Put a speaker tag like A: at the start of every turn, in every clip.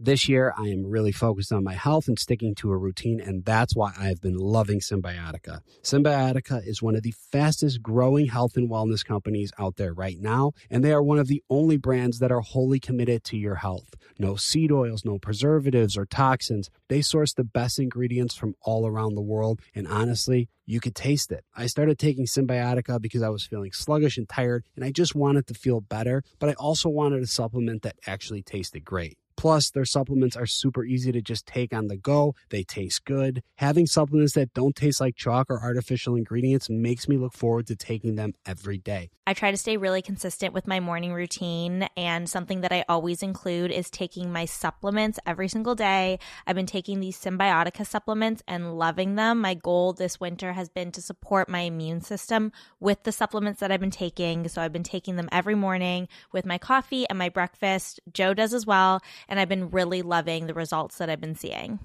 A: This year, I am really focused on my health and sticking to a routine, and that's why I've been loving Symbiotica. Symbiotica is one of the fastest growing health and wellness companies out there right now, and they are one of the only brands that are wholly committed to your health. No seed oils, no preservatives or toxins. They source the best ingredients from all around the world, and honestly, you could taste it. I started taking Symbiotica because I was feeling sluggish and tired, and I just wanted to feel better, but I also wanted a supplement that actually tasted great. Plus, their supplements are super easy to just take on the go. They taste good. Having supplements that don't taste like chalk or artificial ingredients makes me look forward to taking them every day.
B: I try to stay really consistent with my morning routine, and something that I always include is taking my supplements every single day. I've been taking these Symbiotica supplements and loving them. My goal this winter has been to support my immune system with the supplements that I've been taking. So I've been taking them every morning with my coffee and my breakfast. Joe does as well I've been really loving the results that I've been seeing.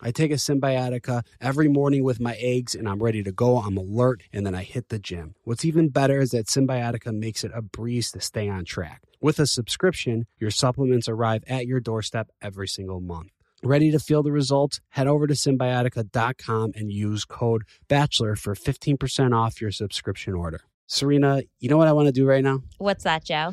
A: I take a Symbiotica every morning with my eggs and I'm ready to go. I'm alert and then I hit the gym. What's even better is that Symbiotica makes it a breeze to stay on track. With a subscription, your supplements arrive at your doorstep every single month. Ready to feel the results? Head over to symbiotica.com and use code BACHELOR for 15% off your subscription order. Serena, you know what I want to do right now?
B: What's that, Joe?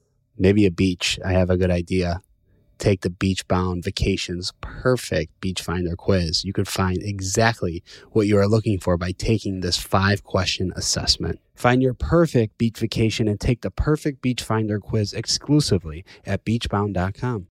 A: Maybe a beach. I have a good idea. Take the Beach Bound Vacations Perfect Beach Finder quiz. You could find exactly what you are looking for by taking this five question assessment. Find your perfect beach vacation and take the perfect beach finder quiz exclusively at beachbound.com.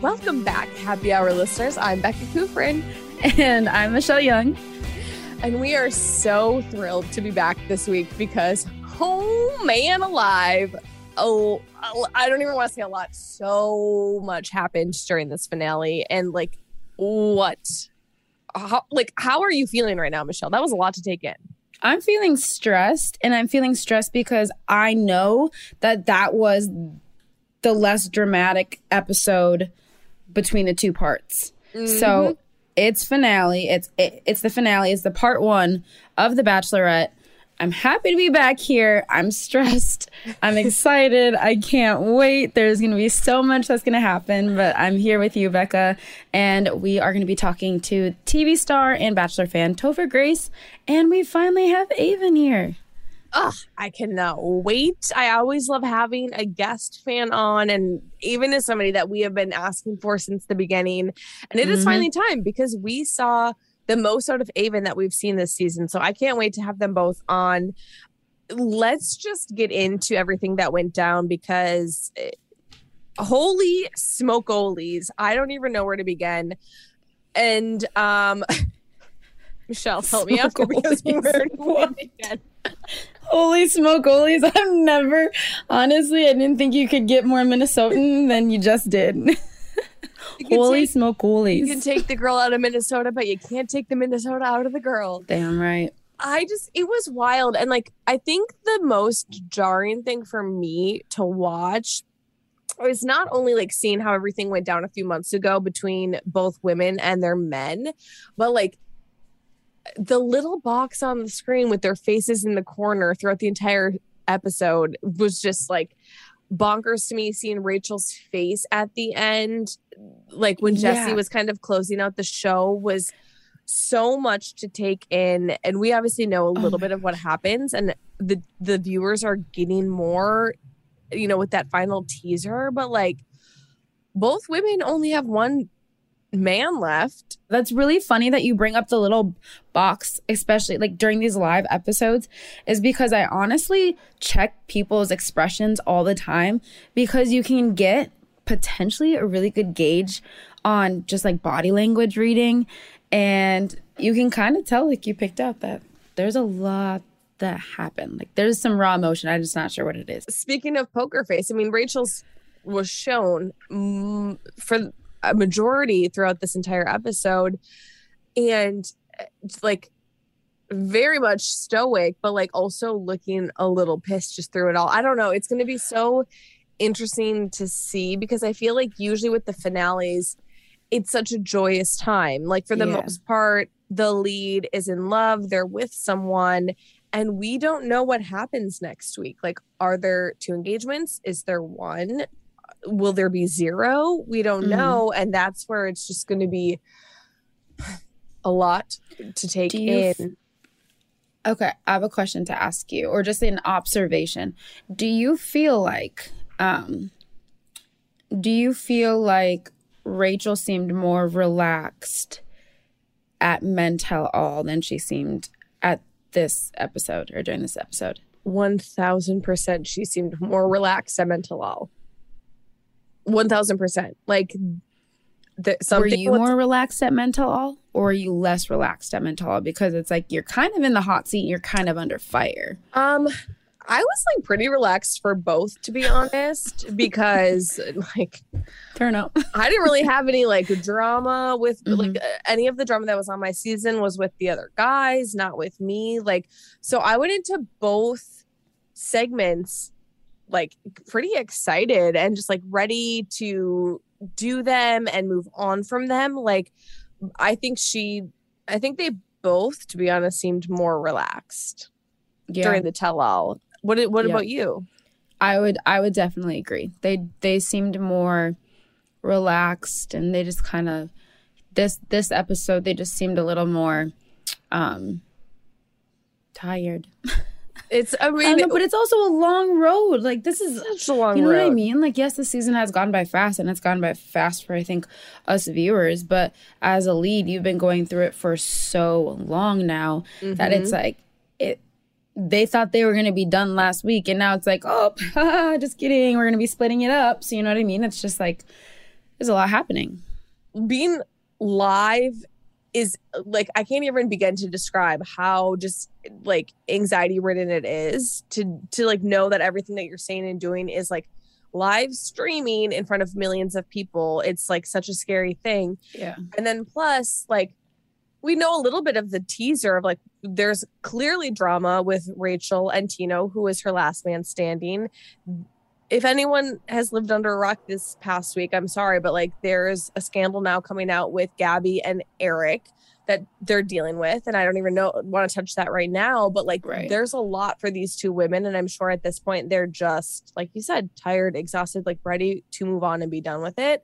C: Welcome back, happy hour listeners. I'm Becca Kufrin,
D: And I'm Michelle Young.
C: and we are so thrilled to be back this week because, oh man, alive. Oh, I don't even want to say a lot. So much happened during this finale. And like, what? How, like, how are you feeling right now, Michelle? That was a lot to take in.
D: I'm feeling stressed, and I'm feeling stressed because I know that that was the less dramatic episode between the two parts. So mm-hmm. it's finale. It's it, it's the finale. It's the part one of the Bachelorette. I'm happy to be back here. I'm stressed. I'm excited. I can't wait. There's going to be so much that's going to happen, but I'm here with you, Becca, and we are going to be talking to TV star and Bachelor fan Topher Grace, and we finally have Aven here.
C: Ugh, I cannot wait. I always love having a guest fan on, and even as somebody that we have been asking for since the beginning. And it is
D: Mhm.
C: finally time because we saw the most out of Aven that we've seen this season. So I can't wait to have them both on. Let's just get into everything that went down because eh, holy smokolies, I don't even know where to begin. And um Michelle, help me out because
D: Smokolies.
C: where do we begin?
D: Holy smoke, Olies. I've never, honestly, I didn't think you could get more Minnesotan than you just did.
C: You
D: Holy
C: take-
D: smoke,
C: You can take the girl out of Minnesota, but you can't take the Minnesota out of the girl.
D: Damn right.
C: I just, it was wild. And like, I think the most jarring thing for me to watch was not only like seeing how everything went down a few months ago between both women and their men, but like the little box on the screen with their faces in the corner throughout the entire episode was just like bonkers to me seeing Rachel's face at the end like when Jesse
D: Yeah.
C: was kind of closing out the show was so much to take in and we obviously know a oh little
D: my
C: bit of what happens and the the viewers are getting more you know with that final teaser but like both women only have one man left.
D: That's really funny that you bring up the little box, especially like during these live episodes, is because I honestly check people's expressions all the time because you can get potentially a really good gauge on just like body language reading. And you can kind of tell, like, you picked up that there's a lot that happened. Like, there's some raw emotion. I'm just not sure what it is.
C: Speaking of poker face, I mean, Rachel's was shown mm, for a majority throughout this entire episode. And like very much stoic but like also looking a little pissed just through it all. I don't know. It's going to be so interesting to see because i feel like usually with the finales it's such a joyous time. Like for the
D: Yeah.
C: most part the lead is in love. They're with someone and we don't know what happens next week. Like are there two engagements? Is there one will there be zero we don't
D: Mhm.
C: know and that's where it's just going to be a lot to take in
D: f- Okay, I have a question to ask you, or just an observation. Do you feel like, um, do you feel like Rachel seemed more relaxed at Men Tell All than she seemed at this episode or during this episode?
C: 1000% she seemed more relaxed at Men Tell All 1000% like the,
D: Were you more relaxed at Men Tell All, or are you less relaxed at Men Tell All? Because it's like you're kind of in the hot seat, you're kind of under fire.
C: um i was like pretty relaxed for both to be honest because like
D: Turn up.
C: I didn't really have any like drama with
D: Mhm.
C: like uh, any of the drama that was on my season was with the other guys, not with me. Like, so I went into both segments like pretty excited and just like ready to do them and move on from them. Like, I think she, I think they both, to be honest, seemed more relaxed
D: Yeah.
C: during the tell all. What, what
D: Yeah.
C: about you?
D: I would I would definitely agree. They they seemed more relaxed and they just kind of this this episode they just seemed a little more um tired.
C: It's, I mean,
D: know, but it's also a long road. Like this is
C: such a long
D: you know
C: road.
D: what I mean? Like, yes, the season has gone by fast and it's gone by fast for, I think, us viewers. But as a lead, you've been going through it for so long now that it's mm-hmm. like, it, they thought they were going to be done last week. And now it's like, oh, just kidding. We're going to be splitting it up. So, you know what I mean? It's just like, there's a lot happening.
C: being live is like I can't even begin to describe how just like anxiety ridden it is to to like know that everything that you're saying and doing is like live streaming in front of millions of people. It's like such a scary thing.
D: Yeah.
C: And then plus like we know a little bit of the teaser of like there's clearly drama with Rachel and Tino who is her last man standing if anyone has lived under a rock this past week, I'm sorry, but like there's a scandal now coming out with Gabby and Eric that they're dealing with. And I don't even know want to touch that right now, but like
D: Right.
C: there's a lot for these two women. And I'm sure at this point they're just, like you said, tired, exhausted, like ready to move on and be done with it.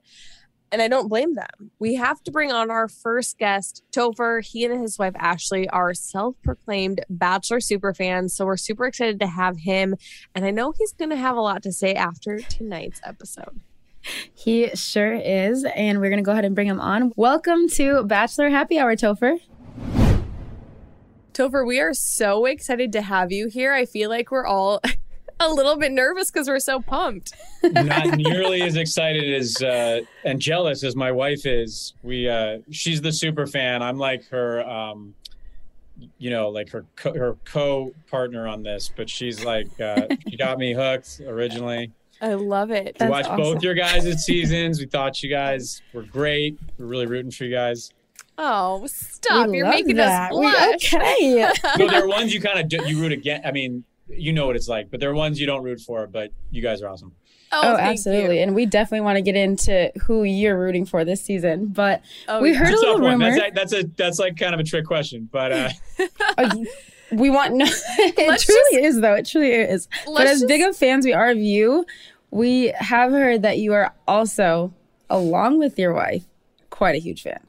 C: And I don't blame them. We have to bring on our first guest, Topher. He and his wife Ashley are self-proclaimed Bachelor super fans, so we're super excited to have him. And I know he's going to have a lot to say after tonight's episode.
D: He sure is. And we're going to go ahead and bring him on. Welcome to Bachelor Happy Hour, Topher.
C: Topher, we are so excited to have you here. I feel like we're all a little bit nervous because we're so pumped.
E: not nearly as excited as uh, and jealous as my wife is. We uh, she's the super fan. I'm like her, um, you know, like her co- her co partner on this. But she's like uh, she got me hooked originally.
C: I love it.
E: We
D: That's
E: watched
D: awesome.
E: both your guys' seasons. We thought you guys were great. We're really rooting for you guys.
C: Oh, stop.
D: We
C: You're making
D: that.
C: us
D: We-
C: blush.
D: okay.
E: No, there are ones you kind of you root against. I mean, you know what it's like. But there are ones you don't root for. But you guys are awesome.
D: Oh,
C: thank
D: absolutely.
C: you.
D: And we definitely want to get into who you're rooting for this season. But
C: Oh,
D: we heard a
E: a
D: little rumor.
E: That's a, that's a that's like kind of a trick question. But uh,
D: Oh, we want no. it
C: Let's
D: truly is, though. It truly is. but as
C: just-
D: big of fans we are of you, we have heard that you are also, along with your wife, quite a huge fan.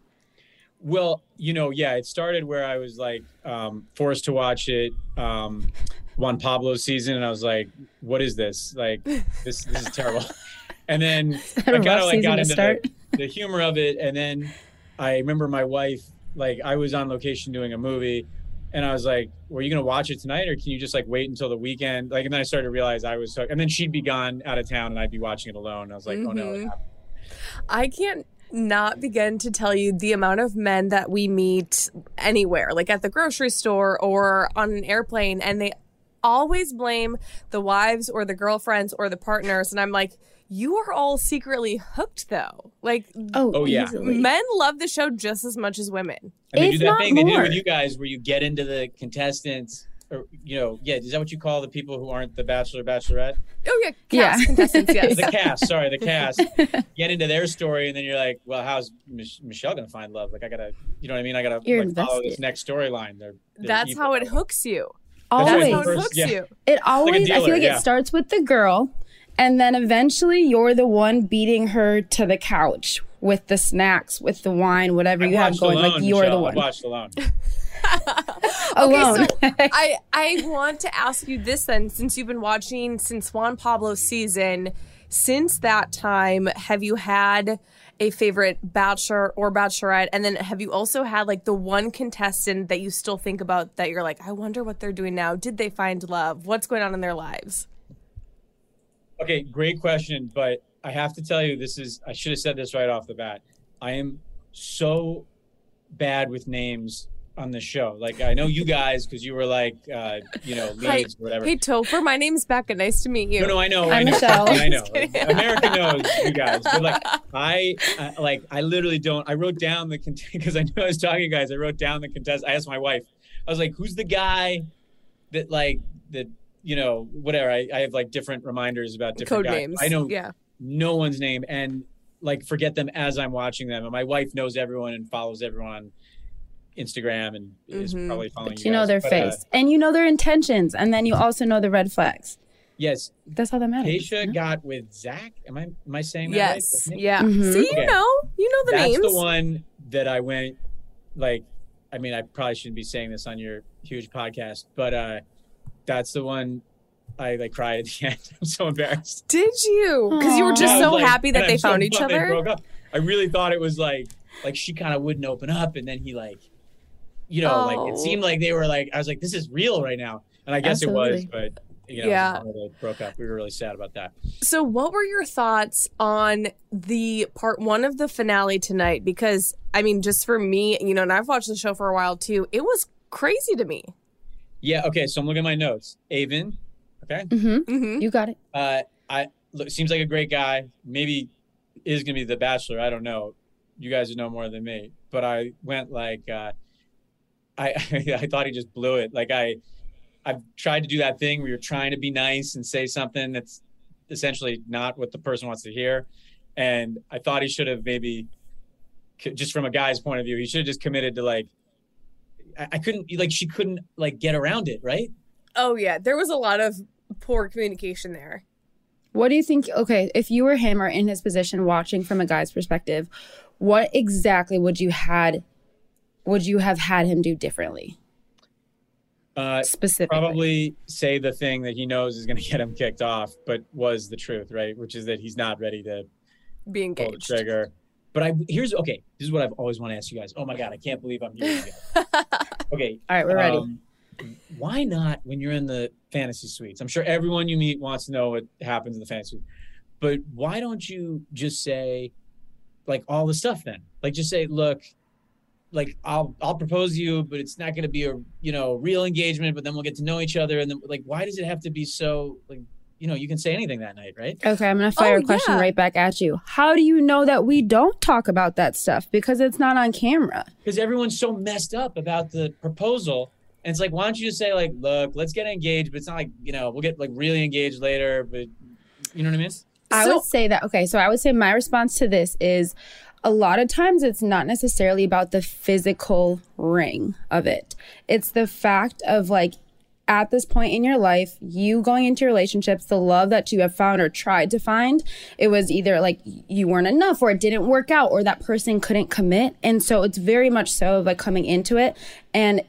E: Well, you know, yeah, it started where I was like um, forced to watch it. Um, Juan Pablo's season, and I was like, "What is this? Like, this this is terrible." And then I kind of like got into
D: start.
E: the humor of it, and then I remember my wife like I was on location doing a movie, and I was like, "Were you gonna watch it tonight, or can you just like wait until the weekend?" Like, and then I started to realize I was, and then she'd be gone out of town, and I'd be watching it alone. I was like, "Oh no!"
C: Mhm.
E: happened."
C: I can't not begin to tell you the amount of men that we meet anywhere, like at the grocery store or on an airplane, and they always blame the wives or the girlfriends or the partners. And I'm like, you are all secretly hooked though. Like,
D: Oh,
E: Oh, yeah.
D: easily.
C: men love the show just as much as women.
E: And they
D: If
E: do that
D: not
E: thing they do
D: more.
E: with you guys where you get into the contestants, or you know, yeah, is that what you call the people who aren't the bachelor, bachelorette?
C: Oh, yeah.
D: Yeah.
C: Contestants, yes.
E: the cast, sorry, the cast. Get into their story, and then you're like, well, how's Mich- Michelle gonna find love? Like, I gotta, you know what I mean? I gotta like, follow this next storyline. They're, they're
C: That's
E: evil.
C: how it hooks you.
E: That's
C: That's
E: right,
C: how
E: the
C: it
E: first-
C: hooks
E: yeah.
C: you.
D: It always, I
E: dealer,
D: feel like
E: yeah.
D: it starts with the girl, and then eventually you're the one beating her to the couch with the snacks, with the wine, whatever
E: I
D: you have going.
E: alone,
D: like you're
E: Michelle.
D: the
E: I
D: one
E: watched alone.
D: alone.
C: I I want to ask you this then, since you've been watching since Juan Pablo's season, since that time, have you had a favorite bachelor or bachelorette? And then have you also had like the one contestant that you still think about that you're like, I wonder what they're doing now? Did they find love? What's going on in their lives?
E: Okay, great question, but I have to tell you, this is I should have said this right off the bat. I am so bad with names on the show. Like I know you guys because you were like, uh, you know,
C: Hi,
E: leads or whatever.
C: hey Topher, my name's Becca. Nice to meet you.
E: No, no, I know.
D: Hi,
E: I know.
D: Michelle.
E: I know. America knows you guys. But like, I uh, like, I literally don't. I wrote down the contest because I knew I was talking to you guys. I wrote down the contest. I asked my wife. I was like, "Who's the guy that like that? You know, whatever." I, I have like different reminders about different
C: Code
E: guys.
C: names.
E: I know
C: Yeah.
E: no one's name and like forget them as I'm watching them. And my wife knows everyone and follows everyone on Instagram and is
C: Mhm.
E: probably following
D: But
E: you.
D: you know
E: guys.
D: their
E: But, uh,
D: face, and you know their intentions, and then you also know the red flags.
E: yes,
D: That's all that matters.
E: Tayshia
D: no?
E: got with Zach. Am I am I saying that
C: Yes.
E: right?
C: Yeah.
D: Mhm.
C: See, you
E: Okay.
C: know, you know the
E: That's
C: names.
E: That's the one that I went like. I mean, I probably shouldn't be saying this on your huge podcast, but uh that's the one I like cried at the end. I'm so embarrassed.
C: Did you? Because you were just so
E: like-
C: happy that they
E: I'm so
C: found each
E: bummed they
C: other.
E: broke up. I really thought it was like like she kind of wouldn't open up, and then he like, you know, like
C: Oh.
E: it seemed like they were like I was like, this is real right now, and I guess it was, but you know,
C: Yeah.
E: yeah, they broke up. We were really sad about that.
C: So, what were your thoughts on the part one of the finale tonight? Because, I mean, just for me, you know, and I've watched the show for a while too, it was crazy to me.
E: Yeah. Okay. So I'm looking at my notes. Aven. Okay.
D: Mm-hmm.
C: Mm-hmm.
D: You got it.
E: Uh, I look seems like a great guy. Maybe is gonna be the Bachelor. I don't know. You guys know more than me. But I went like, uh, I I thought he just blew it. Like I, I've tried to do that thing where you're trying to be nice and say something that's essentially not what the person wants to hear. And I thought he should have maybe, just from a guy's point of view, he should have just committed to like. I, I couldn't like she couldn't like get around it, right?
C: Oh, yeah. There was a lot of poor communication there.
D: What do you think? Okay, if you were him or in his position, watching from a guy's perspective, what exactly would you had? Would you have had him do differently?
E: Uh,
D: Specifically,
E: probably say the thing that he knows is going to get him kicked off, but was the truth, right? Which is that he's not ready to
C: Be engaged.
E: pull the trigger. But I here's okay. This is what I've always wanted to ask you guys. Oh my god, I can't believe I'm here. again. Okay,
D: All right, we're ready.
E: um, why not when you're in the fantasy suites? I'm sure everyone you meet wants to know what happens in the fantasy suite. But why don't you just say like all the stuff then? Like just say, look, like I'll I'll propose you, but it's not going to be a you know real engagement. But then we'll get to know each other, and then like why does it have to be so like you know you can say anything that night, right?
D: Okay, I'm gonna fire
C: Oh,
D: a question
C: yeah.
D: right back at you. How do you know that we don't talk about that stuff because it's not on camera?
E: Because everyone's so messed up about the proposal. And it's like, why don't you just say like, look, let's get engaged, but it's not like you know we'll get like really engaged later, but you know what I mean?
D: I
C: So-
D: would say that. Okay, so I would say my response to this is a lot of times it's not necessarily about the physical ring of it. It's the fact of like at this point in your life, you going into relationships, the love that you have found or tried to find, it was either like you weren't enough or it didn't work out or that person couldn't commit. And so it's very much so of like coming into it and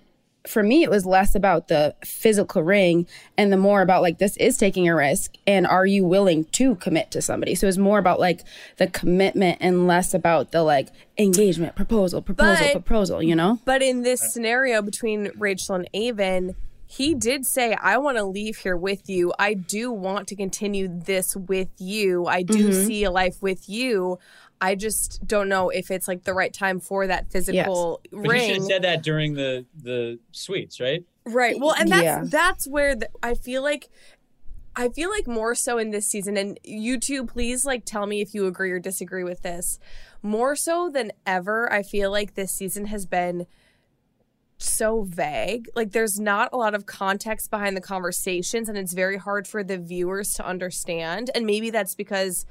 D: for me, it was less about the physical ring and the more about like, this is taking a risk. And are you willing to commit to somebody? So it's more about like the commitment and less about the like engagement, proposal, proposal,
C: But-
D: proposal, you know?
C: But in this scenario between Rachel and Aven, he did say, I want to leave here with you. I do want to continue this with you. I do
D: Mm-hmm.
C: see a life with you. I just don't know if it's like the right time for that physical
E: But you should
C: ring.
E: have said that during the the suites, right?
C: Right. Well, and that's
D: Yeah.
C: that's where the, I feel like I feel like more so in this season and you two please like tell me if you agree or disagree with this. More so than ever, I feel like this season has been so vague. Like there's not a lot of context behind the conversations and it's very hard for the viewers to understand. And maybe that's because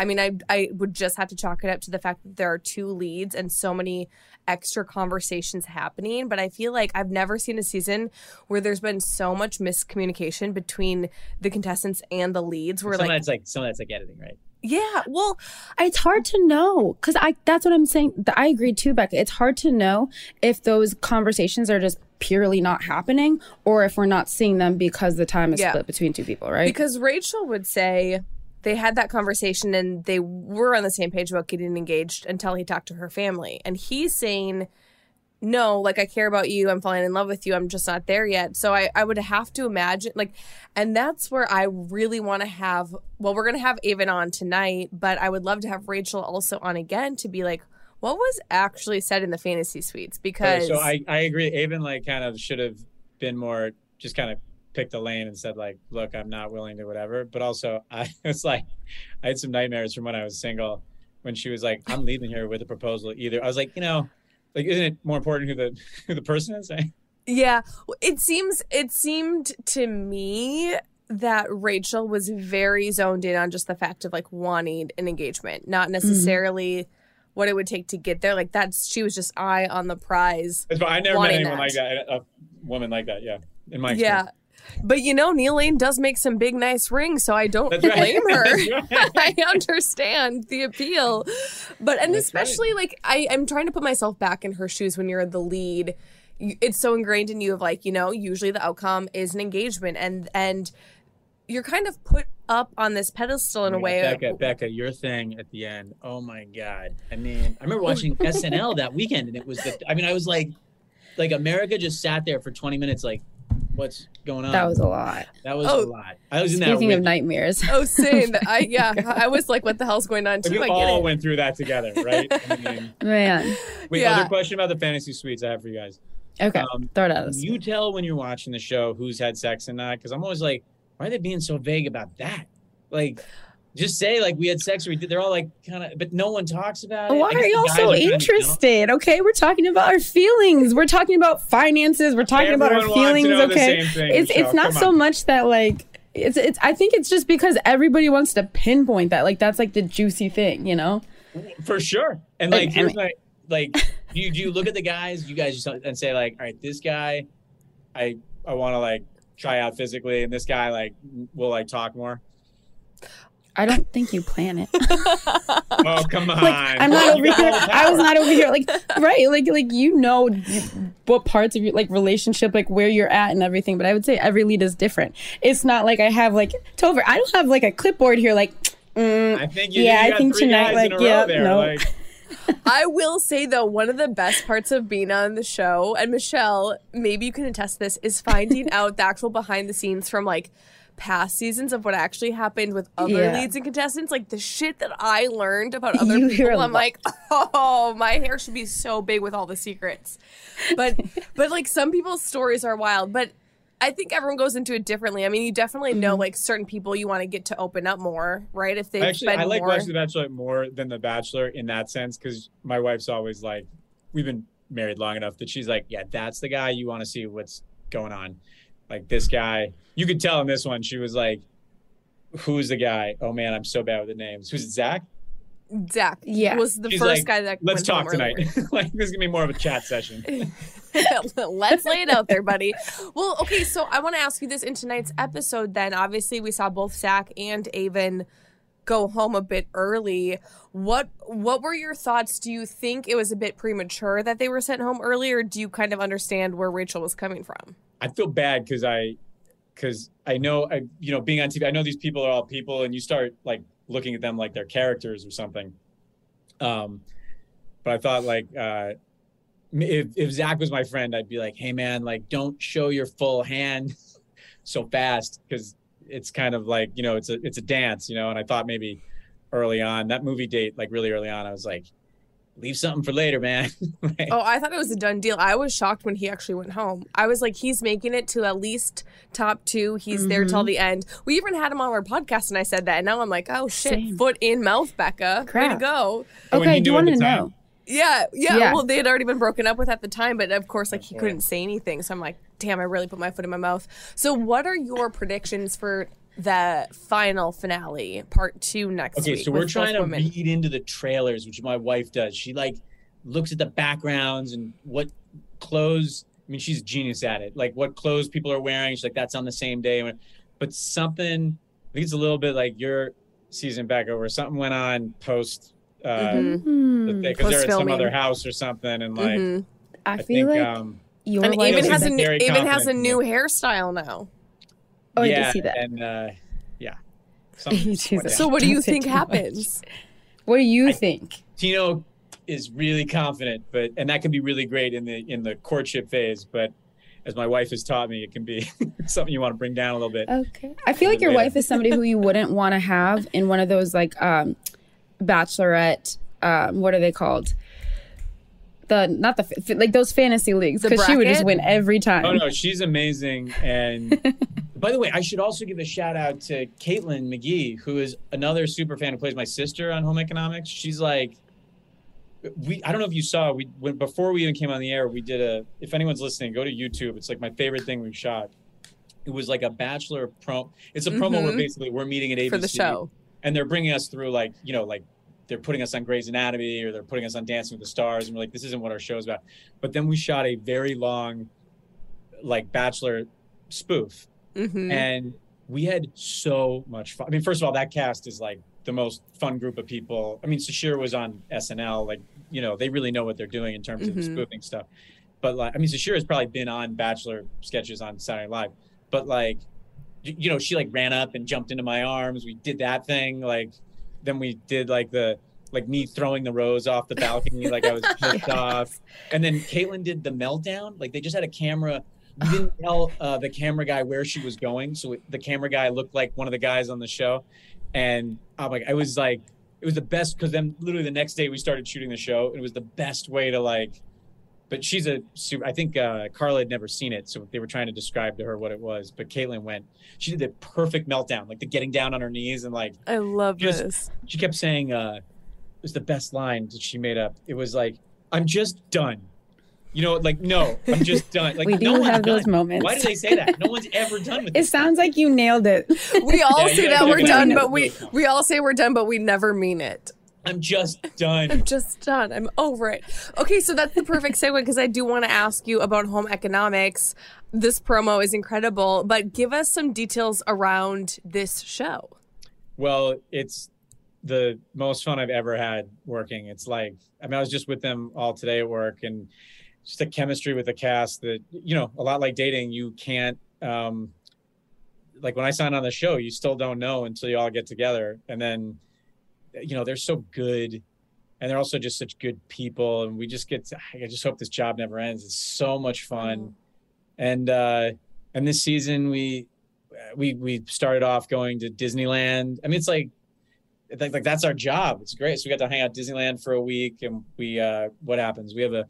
C: I mean, I I would just have to chalk it up to the fact that there are two leads and so many extra conversations happening. But I feel like I've never seen a season where there's been so much miscommunication between the contestants and the leads. Where
E: some
C: like,
E: that's like some of that's like editing, right?
C: yeah, well,
D: It's hard to know because I that's what I'm saying. I agree too, Becca. It's hard to know if those conversations are just purely not happening or if we're not seeing them because the time is
C: Yeah.
D: split between two people, right?
C: because Rachel would say they had that conversation and they were on the same page about getting engaged until he talked to her family. And he's saying, No, like I care about you. I'm falling in love with you. I'm just not there yet. So I, I would have to imagine, like, and that's where I really want to have. Well, we're going to have Aven on tonight, but I would love to have Rachel also on again to be like, what was actually said in the fantasy suites? Because
E: so I, I agree. Aven like kind of should have been more just kind of picked a lane and said like, look, I'm not willing to whatever. But also I was like, I had some nightmares from when I was single when she was like, I'm leaving here with a proposal either. I was like, you know, like isn't it more important who the who the person is?
C: Yeah, it seems it seemed to me that Rachel was very zoned in on just the fact of like wanting an engagement, not mm-hmm. necessarily what it would take to get there. Like that's she was just eye on the prize.
E: But I never met anyone
C: that.
E: like that, a woman like that. Yeah, in my
C: Yeah.
E: experience.
C: But you know, Neil Lane does make some big nice rings, so I don't
E: That's right.
C: blame her.
E: Right.
C: I understand the appeal. But and
E: That's right.
C: especially like I, I'm trying to put myself back in her shoes when you're the lead. It's so ingrained in you of like, you know, usually the outcome is an engagement and and you're kind of put up on this pedestal in a way.
E: Becca, Becca, your thing at the end. Oh my god! I mean, I remember oh. watching SNL that weekend, and it was the. I mean, I was like, like America just sat there for 20 minutes, like, what's going on?
D: that was a lot.
E: that was
C: Oh.
E: a lot. I was in that.
D: Speaking of nightmares.
C: Oh, same. I yeah, I was like, what the hell's going on
E: we
C: too? I get
E: all
C: it.
E: went through that together, right? I mean,
D: Man.
E: wait,
C: Yeah.
E: other question about the fantasy suites I have for you guys.
D: Okay.
E: Um,
D: throw it at us.
E: You tell when you're watching the show who's had sex and not? Because I'm always like, why are they being so vague about that? Like, just say like we had sex or we did. They're all like kind of, but no one talks about it.
D: Why are y'all so interested? Okay, we're talking about our feelings. We're talking about finances. We're talking about our
E: Everyone wants to
D: feelings. Okay,
E: thing,
D: it's
E: Michelle.
D: it's not
E: Come
D: so
E: on.
D: much that like it's it's. I think it's just because everybody wants to pinpoint that. Like that's like the juicy thing, you know.
E: for sure. And
D: Like,
E: like,
D: I
E: here's
D: mean-
E: my like, you, do you look at the guys? You guys just and say like, all right, this guy, I I want to like try out physically, and this guy like will like talk more.
D: I don't think you plan it.
E: Oh come on!
D: like I'm not over here. I was not over here. Like right, like like you know what parts of your like relationship, like where you're at and everything. But I would say every lead is different. It's not like I have like Topher. I don't have like a clipboard here. Like mm,
E: I think you,
D: Yeah,
E: you
D: I think tonight, like, yeah,
E: there.
D: no.
E: Like,
C: I will say though, one of the best parts of being on the show, and Michelle, maybe you can attest to this, is finding out the actual behind the scenes from like past seasons of what actually happened with other
D: Yeah.
C: leads and contestants. Like the shit that I learned about other
D: You
C: people, I'm
D: lot.
C: like, oh, my hair should be so big with all the secrets. But but like some people's stories are wild, but. I think everyone goes into it differently. I mean, you definitely know
D: Mm-hmm.
C: like certain people you want to get to open up more, right? If they've
E: Actually, I like
C: more.
E: watching The Bachelor more than The Bachelor in that sense because my wife's always like, we've been married long enough that she's like, yeah, that's the guy you want to see what's going on. Like this guy, you could tell in this one, she was like, who's the guy? Oh man, I'm so bad with the names. Who's it, Zach?
C: Zach
D: Yeah.
C: was the
E: She's
C: first
E: like,
C: guy that
E: Let's
C: went
E: talk tonight. like this is gonna be more of a chat session.
C: Let's lay it out there, buddy. Well, okay, so I want to ask you this in tonight's episode then. Obviously, we saw both Zach and Aven go home a bit early. What what were your thoughts? Do you think it was a bit premature that they were sent home early, or do you kind of understand where Rachel was coming from?
E: I feel bad because I, because I know I, you know, being on TV, I know these people are all people, and you start like looking at them like they're characters or something. Um, but I thought like, uh, if if Zach was my friend, I'd be like, hey man, like don't show your full hand so fast because it's kind of like you know it's a it's a dance, you know. And I thought maybe early on that movie date, like really early on, I was like, leave something for later, man. Like,
C: Oh, I thought it was a done deal. I was shocked when he actually went home. I was like, he's making it to at least top two. He's there till mm-hmm. the end. We even had him on our podcast, and I said that. And now I'm like, oh shit,
D: Same.
C: foot in mouth, Becca. Way to go.
D: Okay, oh,
E: he
D: do you want to
E: time.
D: know?
C: Yeah, yeah,
D: Yeah.
C: Well, they had already been broken up with at the time, but of course, like he
E: Yeah.
C: couldn't say anything. So I'm like, damn, I really put my foot in my mouth. So, what are your predictions for the final finale, part two next
E: Okay,
C: week?
E: so we're trying to
C: both women?
E: read into the trailers, which my wife does. She like looks at the backgrounds and what clothes. I mean, she's a genius at it. Like what clothes people are wearing. She's like, that's on the same day. But something, I think it's a little bit like your season back over. Something went on post because
C: Mhm.
D: Hmm.
E: they're at some other house or something, and like
C: Mhm.
D: I
E: I
D: feel
E: think
D: like
E: um,
D: your
C: And
D: wife
C: even has a new, even has a new hairstyle now.
D: Oh, I
E: yeah,
D: did see that.
E: and uh, yeah. Something
D: Jesus.
E: went down.
C: So, what do you think
D: too much.
C: happens?
D: What do you
E: I-
D: think?
E: Tino is really confident, but and that can be really great in the in the courtship phase. But as my wife has taught me, it can be something you want to bring down a little bit.
D: Okay. I feel like your
E: Yeah.
D: wife is somebody who you wouldn't want to have in one of those like um bachelorette um what are they called? The not the like those fantasy leagues because she would just win every time.
E: Oh no, she's amazing. And by the way, I should also give a shout out to Caitlin McGee, who is another super fan who plays my sister on Home Economics. She's like, we. I don't know if you saw. We when before we even came on the air, we did a. If anyone's listening, go to YouTube. It's like my favorite thing we've shot. It was like a bachelor pro. It's a promo where
C: Mhm.
E: basically we're meeting at ABC
C: For the show.
E: and they're bringing us through like you know like they're putting us on Grey's Anatomy or they're putting us on Dancing with the Stars and we're like this isn't what our show's about. But then we shot a very long like bachelor spoof
C: hmm
E: and we had so much fun. I mean first of all that cast is like the most fun group of people. I mean Sasheer was on SNL like you know they really know what they're doing in terms
C: Mhm.
E: of spoofing stuff. But like I mean Sasheer has probably been on bachelor sketches on Saturday Night Live. But like you know she like ran up and jumped into my arms. We did that thing like then we did like the like me throwing the rose off the balcony like I was pissed off. And then Caitlin did the meltdown. Like they just had a camera. We didn't tell uh, the camera guy where she was going, so it- the camera guy looked like one of the guys on the show. And I'm like, I was like, it was the best because then literally the next day we started shooting the show. It was the best way to like. But she's a super. I think uh, Karla had never seen it, so they were trying to describe to her what it was. But Caitlin went. She did the perfect meltdown, like the getting down on her knees and like
C: I love
E: Just-
C: this.
E: she kept saying uh it was the best line that she made up it was like i'm just done you know like no i'm just done like
D: we
E: no
D: do
E: one's
D: have those
E: done.
D: moments.
E: why do they say that no one's ever done with
D: It
E: this
D: sounds like you nailed it.
C: We all
E: Yeah,
C: say
E: you
C: that we're done, but we we all say we're done, but we never mean it.
E: I'm just done.
C: I'm just done. I'm over it. Okay, so that's the perfect segue because I do want to ask you about home economics. This promo is incredible, but give us some details around this show.
E: well it's the most fun i've ever had working it's like i mean i was just with them all today at work and just a chemistry with the cast that you know a lot like dating you can't um like when i signed on the show you still don't know until you all get together and then you know they're so good and they're also just such good people and we just get to, i just hope this job never ends. It's so much fun. And uh and this season we we we started off going to disneyland. I mean it's like like, like that's our job. It's great. So we got to hang out at disneyland for a week and we uh what happens? We have a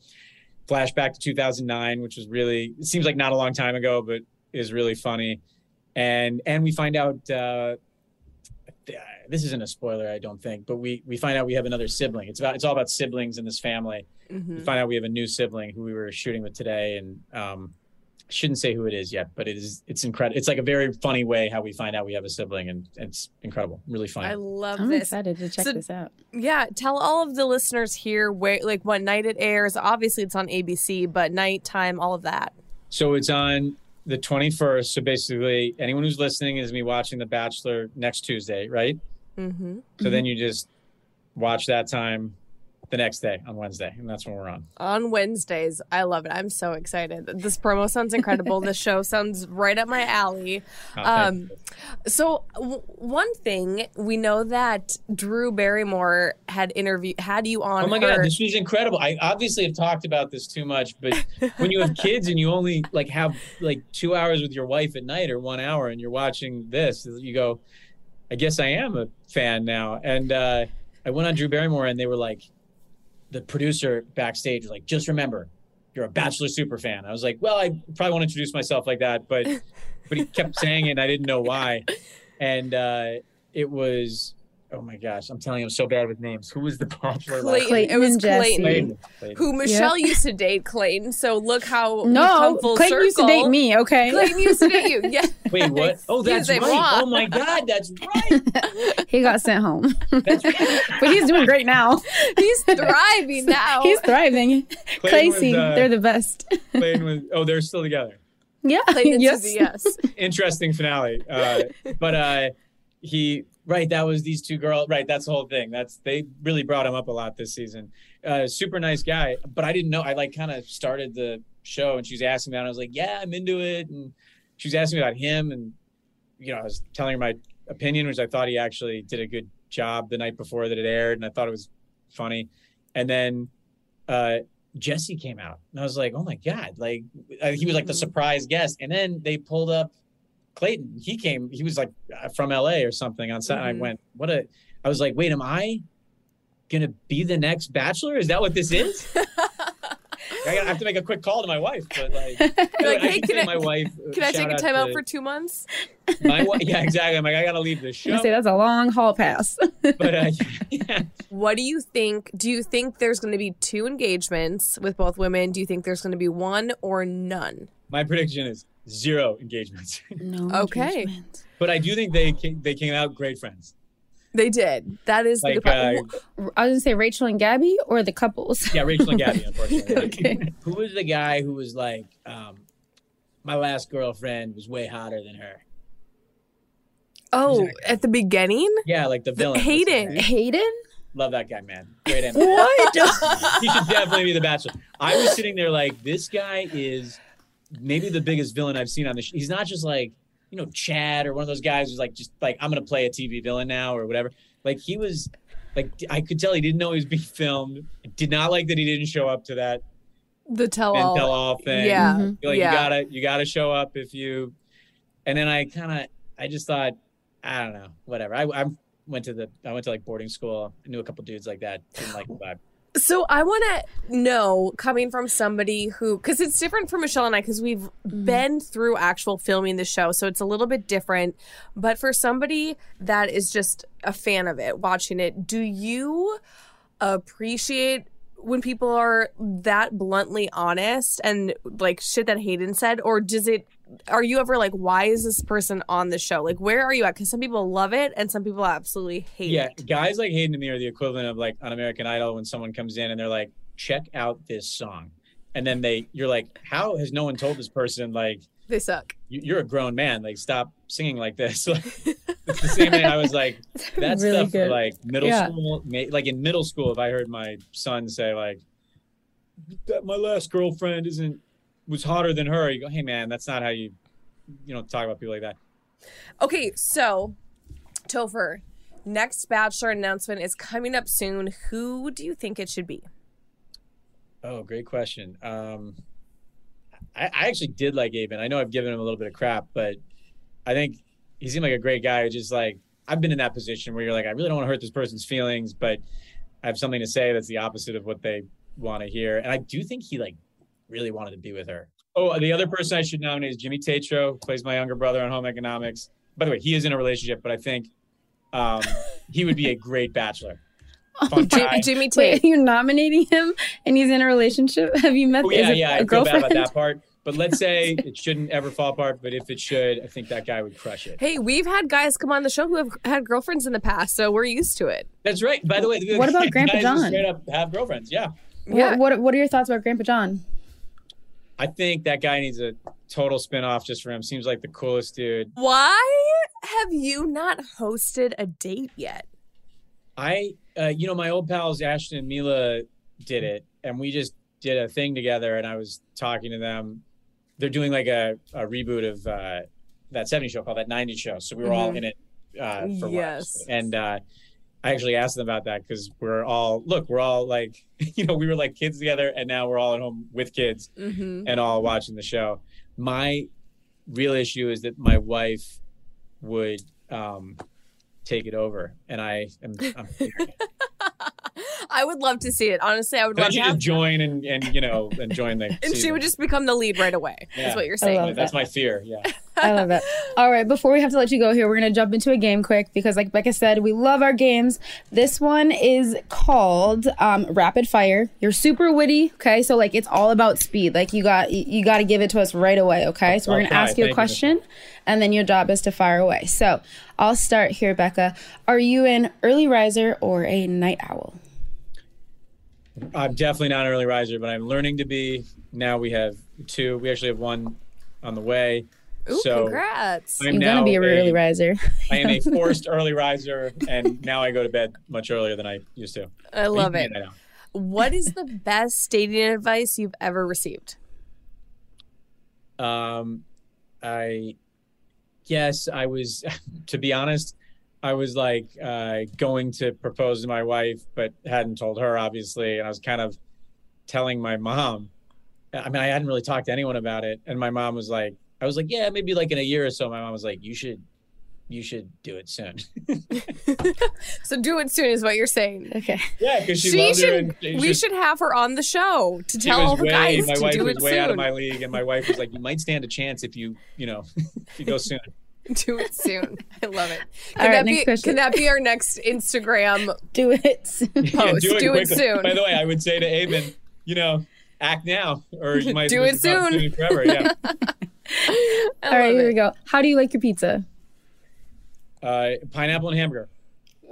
E: flashback to 2009 which is really it seems like not a long time ago but is really funny. And and we find out uh this isn't a spoiler i don't think but we we find out we have another sibling it's about it's all about siblings in this family
C: Mhm.
E: we find out we have a new sibling who we were shooting with today and um shouldn't say who it is yet but it is it's incredible it's like a very funny way how we find out we have a sibling and it's incredible really fun.
C: I love
D: I'm
C: this.
D: excited to check
C: So-
D: this out.
C: Yeah, tell all of the listeners here where, like, what night it airs. Obviously, it's on ABC, but nighttime, all of that.
E: So it's on the 21st. So basically, anyone who's listening is me watching The Bachelor next Tuesday, right?
C: Mm-hmm.
E: So then you just watch that time the next day on Wednesday, and that's when we're on.
C: On Wednesdays. I love it. I'm so excited. This promo sounds incredible. this show sounds right up my alley.
E: Oh,
C: Um, so w- one thing we know that Drew Barrymore had interviewed had you on.
E: Oh my
C: her-
E: god, this was incredible. I obviously have talked about this too much, but when you have kids and you only like have like two hours with your wife at night or one hour and you're watching this, you go, I guess I am a fan now. And uh, I went on Drew Barrymore and they were like, the producer backstage was like, just remember, you're a Bachelor super fan. I was like, well, I probably won't introduce myself like that, but but he kept saying it and I didn't know why. And uh, it was oh my gosh, I'm telling you, I'm so bad with names. Who was the bachelor? last
C: Clayton.
D: Clayton
C: it was
D: and
C: Clayton.
E: Clayton. Clayton.
C: Who Michelle used to date Clayton. So look how we've
D: No,
C: come full
D: Clayton used to date me. Okay,
C: Clayton used to date you. Yeah.
E: Wait, what? Oh, that's
C: He's
E: right.
C: a.
E: Oh my God, that's right.
D: he got sent home,
E: right.
D: but he's doing great now.
C: He's thriving now.
D: He's thriving.
E: Clayton was, uh,
D: they're the best.
E: Clayton was. Oh, they're still together.
D: Yeah.
C: Clayton
D: yes.
C: Yes.
E: Interesting finale. Uh, but uh, he right. That was these two girls. Right. That's the whole thing. That's they really brought him up a lot this season. Uh, super nice guy. But I didn't know. I like kind of started the show and she was asking me. It. I was like, yeah, I'm into it. And she was asking me about him and you know I was telling her my opinion, which I thought he actually did a good job the night before that it aired, and I thought it was funny. And then uh, Jesse came out, and I was like, "Oh my god!" Like uh, he was like the surprise guest. And then they pulled up Clayton. He came. He was like uh, from LA or something on set.
C: Mhm.
E: I went, "What a!" I was like, "Wait, am I gonna be the next Bachelor? Is that what this is?" I gotta- I have to make a quick call to my wife, but like,
C: like, hey,
E: should
C: can
E: say
C: I,
E: my wife. uh,
C: can I take a
E: out
C: time out
E: to
C: for two months?
E: my wife? Yeah, exactly. I'm like, I gotta leave the
D: I
E: show.
D: say that's a long haul pass.
E: but uh, yeah,
C: What do you think? Do you think there's going to be two engagements with both women? Do you think there's going to be one or none?
E: my prediction is zero engagements.
D: no.
C: Okay.
D: engagement.
E: but I do think they came, they came out great friends.
C: They did. That is the
E: Like,
C: good part.
E: uh,
D: I was gonna say Rachel and Gabby or the couples.
E: Yeah, Rachel and Gabby, unfortunately.
D: Okay.
E: Who was the guy who was like, um, my last girlfriend was way hotter than her?
C: oh,
E: Who's
C: at the beginning?
E: Yeah, like the villain.
C: Hayden.
D: Hayden?
E: Love that guy, man. Great energy.
D: What?
E: he should definitely be the bachelor. I was sitting there like, this guy is maybe the biggest villain I've seen on the show. He's not just like, you know, Chad or one of those guys who's like, just like, I'm going to play a TV villain now or whatever. Like, he was, like, I could tell he didn't know he was being filmed. Did not like that he didn't show up to that
C: The tell
E: and
C: all.
E: tell all thing.
C: Yeah.
D: Mhm.
E: You're like,
C: yeah.
E: you gotta, you gotta show up if you. And then I kind of, I just thought, I don't know, whatever. I, I went to the, I went to like boarding school. I knew a couple dudes like that. Didn't like the vibe.
C: So I want to know, coming from somebody who, because it's different for Michelle and I, because we've mm-hmm. been through actual filming the show, so it's a little bit different. But for somebody that is just a fan of it, watching it, do you appreciate when people are that bluntly honest and like shit that Hayden said, or does it? Are you ever like, why is this person on the show? Like, where are you at? Because some people love it and some people absolutely hate
E: Yeah,
C: it.
E: Yeah, guys like Hayden and me are the equivalent of like on American Idol when someone comes in and they're like, check out this song. And then they, you're like, how has no one told this person, like,
C: They suck.
E: you- you're a grown man, like, stop singing like this? Like, it's the same thing. I was like, that
D: really
E: stuff
D: good.
E: like middle
D: Yeah.
E: school. Like in middle school, if I heard my son say, like, that my last girlfriend isn't, was hotter than her, you go, hey, man, that's not how you, you know, talk about people like that.
C: Okay, so Topher, next Bachelor announcement is coming up soon. Who do you think it should be?
E: Oh, great question. Um, I, I actually did like Aven. I know I've given him a little bit of crap, but I think he seemed like a great guy. who Just like I've been in that position where you're like, I really don't want to hurt this person's feelings, but I have something to say that's the opposite of what they want to hear. And I do think he like really wanted to be with her. Oh, the other person I should nominate is Jimmy Tatro, plays my younger brother on Home Economics. By the way, he is in a relationship, but I think um, he would be a great bachelor. Fun
C: Jim- Jimmy Tate.
D: Wait, you're nominating him and he's in a relationship? Have you met
E: Oh,
D: is
E: yeah,
D: it
E: yeah.
D: a
E: I feel bad about that part. But let's say it shouldn't ever fall apart. But if it should, I think that guy would crush it.
C: Hey, we've had guys come on the show who have had girlfriends in the past, so we're used to it.
E: That's right. By the way,
D: What about Grandpa John?
E: Straight up have girlfriends. Yeah,
C: Yeah.
D: What, what What are your thoughts about Grandpa John?
E: I think that guy needs a total spin off just for him. Seems like the coolest dude.
C: Why have you not hosted a date yet?
E: I, uh, you know, my old pals Ashton and Mila did it, and we just did a thing together. And I was talking to them. They're doing like a, a reboot of uh, that 70s show called that 90s show. So we were all
C: Mhm.
E: in it uh, for
C: Yes.
E: once. And uh, I actually asked them about that because we're all look, we're all like, you know, we were like kids together, and now we're all at home with kids
C: Mm-hmm.
E: and all watching the show. My real issue is that my wife would um, take it over, and I am. I'm.
C: I would love to see it. Honestly, I would
E: And then
C: love to
E: just join and and you know and join the.
C: And she would just become the lead right away.
E: Yeah.
C: Is what you're saying.
E: That's
D: that.
E: my fear. Yeah.
D: I love that. All right, before we have to let you go here, we're going to jump into a game quick because, like Becca said, we love our games. This one is called um, Rapid Fire. You're super witty, okay? So like it's all about speed. Like you got you, got to give it to us right away, okay? So we're going to ask you a
E: thank you.
D: question, and then your job is to fire away. So I'll start here, Becca. Are you an early riser or a night owl?
E: I'm definitely not an early riser, but I'm learning to be. Now we have two. We actually have one on the way.
C: Ooh,
E: so
C: congrats.
E: I'm
D: You're gonna be a early
E: a-
D: riser.
E: I am a forced early riser, and now I go to bed much earlier than I used to.
C: I love it.
E: I.
C: What is the best dating advice you've ever received?
E: Um, I guess I was. To be honest, I was like uh, going to propose to my wife, but hadn't told her obviously, and I was kind of telling my mom. I mean, I hadn't really talked to anyone about it, and my mom was like, "I was like, yeah, maybe like in a year or so." My mom was like, "You should, you should do it soon."
C: So do it soon is what you're saying.
D: Okay.
E: yeah, because she,
C: She should.
E: she
C: we
E: just-
C: should have her on the show to tell all the
E: way,
C: guys
E: my
C: to
E: wife
C: do
E: was
C: it
E: way out of my league, and my wife was like, "You might stand a chance if you, you know, if you go soon."
C: do it soon. I love it. Can
D: All right,
C: that
D: next
C: be?
D: question.
C: Can that be our next Instagram?
D: Do it.
E: Yeah,
C: Post. Do it
E: quickly.
C: soon.
E: By the way, I would say to Aven, you know, act now, or you might
C: Do it soon.
E: Forever, yeah.
C: I
D: All right, here
C: it.
D: we go. How do you like your pizza?
E: Uh, pineapple and hamburger.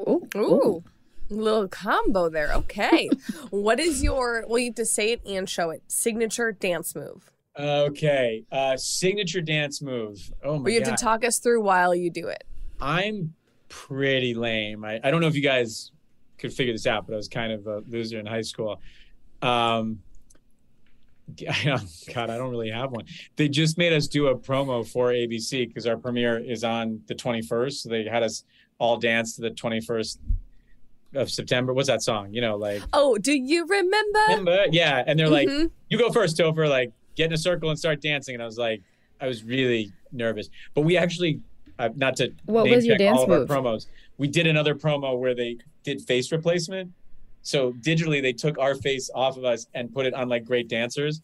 D: Ooh.
C: Ooh, little combo there. Okay, what is your? Well, you have to say it and show it. Signature dance move.
E: Okay, uh, signature dance move. Oh my
C: But you have
E: god,
C: to talk us through while you do it.
E: I'm pretty lame. I, I don't know if you guys could figure this out, but I was kind of a loser in high school. Um, God, I don't really have one. They just made us do a promo for ABC because our premiere is on the 21st. So they had us all dance to the 21st of September. What's that song? You know, like
C: Oh, do you remember?
E: remember? Yeah, and they're like,
C: Mhm.
E: "You go first, Topher." Like, get in a circle and start dancing. And I was like, I was really nervous. But we actually, uh, not to
D: What
E: name
D: was your
E: check
D: dance
E: all of
D: move?
E: our promos, we did another promo where they did face replacement. So digitally, they took our face off of us and put it on like great dancers.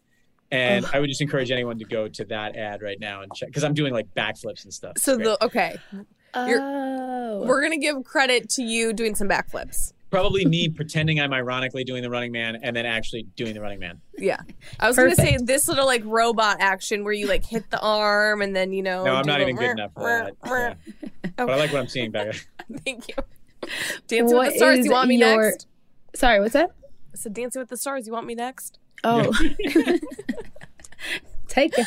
E: And oh. I would just encourage anyone to go to that ad right now and check because I'm doing like backflips and stuff.
C: So the okay, You're-
D: Oh.
C: we're gonna give credit to you doing some backflips.
E: probably me pretending I'm ironically doing the Running Man and then actually doing the Running Man.
C: Yeah, I was gonna say this little like robot action where you like hit the arm and then you know.
E: No, I'm
C: do
E: not
C: a
E: even good enough for that. Yeah. But I like what I'm seeing, Becca.
C: Thank you. Dancing with the Stars.
D: is
C: You want me
D: your-
C: next?
D: Sorry, what's that?
C: I said Dancing with the Stars. You want me next?
D: Oh. Take it.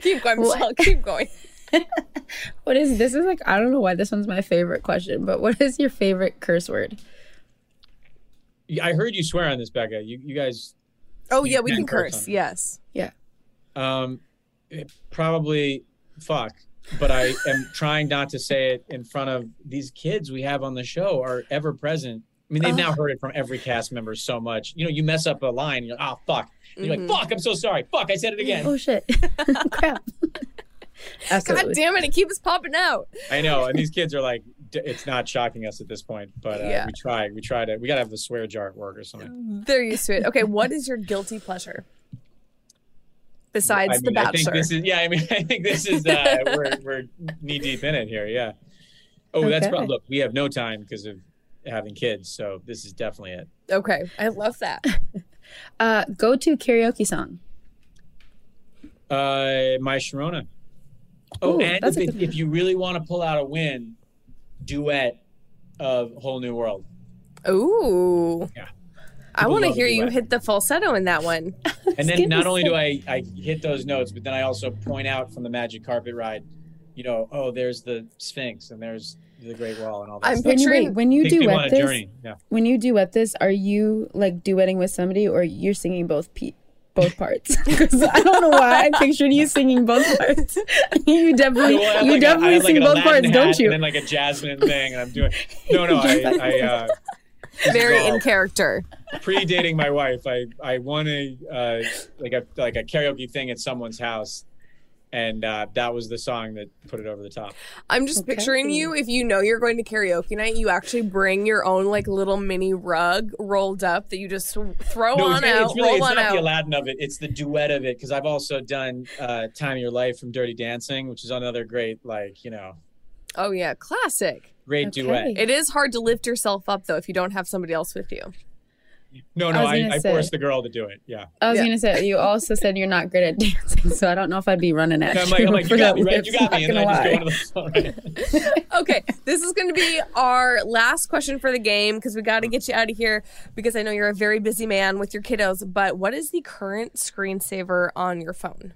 C: Keep going,
D: What?
C: Michelle. Keep going.
D: What is this? Is like I don't know why this one's my favorite question, but what is your favorite curse word?
E: I heard you swear on this, Becca. You you guys
C: Oh
E: You
C: yeah, we
E: can
C: can
E: curse
C: curse.
E: on-
C: Yes.
E: um it probably fuck. But I am trying not to say it in front of these kids we have on the show are ever present. I mean, they've now heard it from every cast member so much. You know, you mess up a line, you're like, oh fuck. And you're like, fuck, I'm so sorry. Fuck, I said it again.
D: Oh shit! Crap.
C: God damn it! It keeps popping out.
E: I know. And these kids are like, d- it's not shocking us at this point, but uh,
C: Yeah.
E: we try. We try to. We gotta have the swear jar at work or something.
C: They're used to it. Okay, what is your guilty pleasure? Besides
E: I mean,
C: The
E: I think
C: Bachelor.
E: this is. Yeah, I mean, I think this is. Uh, we're we're knee deep in it here. Yeah. Oh, that's
D: Okay.
E: probably. Look, we have no time because of having kids, so this is definitely it.
C: okay, I love that.
D: Uh, go to karaoke song.
E: Uh, my Sharona. Oh,
D: Ooh,
E: and
D: that's
E: if,
D: a
E: it-
D: good
E: if you really want to pull out a win, duet of Whole New World.
C: Ooh.
E: Yeah.
C: I want to hear you hit the falsetto in that one.
E: And then not only
D: so-
E: do I, I hit those notes, but then I also point out from the magic carpet ride, you know, oh, there's the Sphinx and there's the Great Wall and all that.
C: I'm
E: stuff.
D: When you,
C: Picturing-
D: wait, when you
E: Take people on
D: duet this.
E: Yeah.
D: when you duet this, are you like duetting with somebody or you're singing both pe- both parts? Because I don't know why I pictured you singing both parts. you definitely,
E: Well, I have
D: you
E: like a- I
D: definitely
E: have like
D: sing
E: an
D: both parts,
E: hat
D: don't you?
E: And then like a Jasmine thing, and I'm doing. No, no, I, I uh,
C: Very in character.
E: pre-dating my wife. I I won a uh, like a like a karaoke thing at someone's house, and uh, that was the song that put it over the top.
C: I'm just
D: Okay.
C: picturing you if you know you're going to karaoke night, you actually bring your own like little mini rug rolled up that you just throw
E: No,
C: on
E: it's, really-
C: out,
E: it's really
C: roll
E: it's
C: on
E: not the. Aladdin of it. It's the duet of it because I've also done uh, "Time of Your Life" from Dirty Dancing, which is another great like you know
C: Oh yeah, classic.
E: great
D: Okay.
E: duet.
C: It is hard to lift yourself up though if you don't have somebody else with you.
E: No, no,
D: was
E: I,
D: gonna
E: I
D: say-
E: forced the girl to do it. Yeah.
D: I was
C: Yeah.
D: gonna say you also said you're not good at dancing, so I don't know if I'd be running at
E: I'm
D: you
E: I'm like, you got
D: that
E: me, right? You got me. And then I just go into the. Right?
C: okay, this is going to be our last question for the game because we got to get you out of here because I know you're a very busy man with your kiddos. But what is the current screensaver on your phone?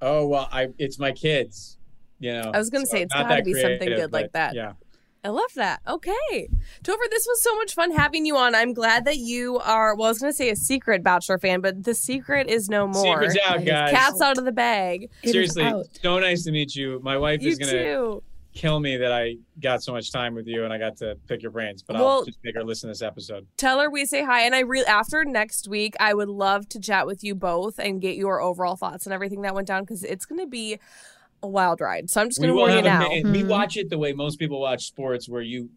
E: Oh well, I it's my kids. You know.
C: I was gonna say, it's gotta
E: that
C: be something good like that.
E: Yeah.
C: I love that. Okay. Topher, this was so much fun having you on. I'm glad that you are, well, I was going to say a secret Bachelor fan, but the secret is no more.
E: Secret's out, guys.
C: Cat's out of the bag.
D: It is
E: Seriously, so nice to meet you. My wife
C: You
E: is gonna kill me that I got so much time with you and I got to pick your brains. But I'll
C: Well-
E: just make her listen to this episode.
C: Tell her we say hi. And I really, after next week, I would love to chat with you both and get your overall thoughts and everything that went down because it's going to be a wild ride. So I'm just going to
E: will
C: warn you now.
E: a, and we
D: Mhm.
E: watch it the way most people watch sports, where you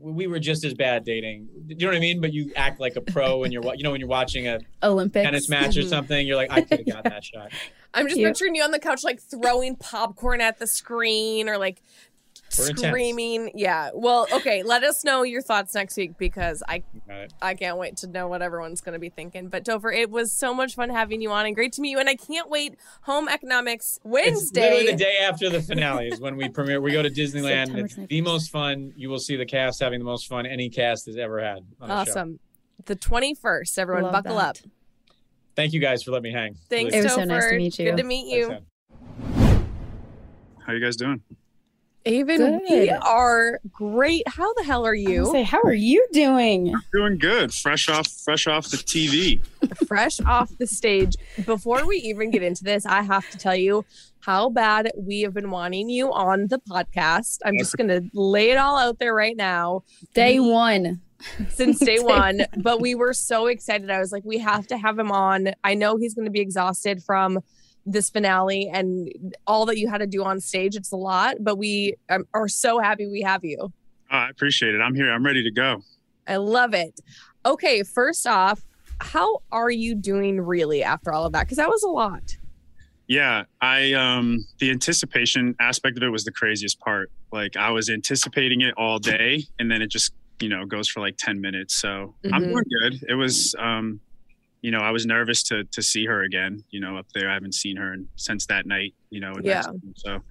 E: we were just as bad dating. Do you know what I mean? But you act like a pro and you're you know when you're watching a
D: Olympic
E: tennis match or
C: Mhm.
E: something, you're like, I could have gotten that shot.
C: I'm just
D: Yep.
C: picturing you on the couch, like throwing popcorn at the screen or like
E: We're intense.
C: Screaming. Yeah. Well, okay. Let us know your thoughts next week because I
E: You got it.
C: I can't wait to know what everyone's going to be thinking. But Topher, it was so much fun having you on and great to meet you. And I can't wait. Home Economics
E: It's
C: Wednesday.
E: the day after the finale is when we premiere. We go to Disneyland.
D: September
E: It's
D: 21st.
E: the most fun. You will see the cast having the most fun any cast has ever had. On a show.
C: Awesome. The 21st. Everyone
D: Love
C: buckle
D: that.
C: up.
E: Thank you guys for letting me hang.
C: Thanks,
D: It was so nice to meet you.
C: Good to meet you.
E: Thanks, man.
F: How you guys doing?
C: Aven, we are great. How the hell are you?
D: say, how are you doing?
F: Doing good. Fresh off fresh off the TV.
C: fresh off the stage. Before we even get into this, I have to tell you how bad we have been wanting you on the podcast. I'm just going to lay it all out there right now
D: Day
C: We-
D: one.
C: since day
D: Day
C: one. But we were so excited. I was like, we have to have him on. I know he's going to be exhausted from this finale and all that you had to do on stage. It's a lot, but we um, are so happy we have you.
F: Oh, I appreciate it. I'm here. I'm ready to go.
C: I love it. Okay, first off, how are you doing really after all of that? Because that was a lot.
F: Yeah, I um the anticipation aspect of it was the craziest part. Like I was anticipating it all day and then it just, you know, goes for like 10 minutes. So I'm
C: Mhm.
F: doing good. It was um you know, I was nervous to to see her again, you know, up there. I haven't seen her since that night, you know,
C: Yeah.
F: Mexico. So,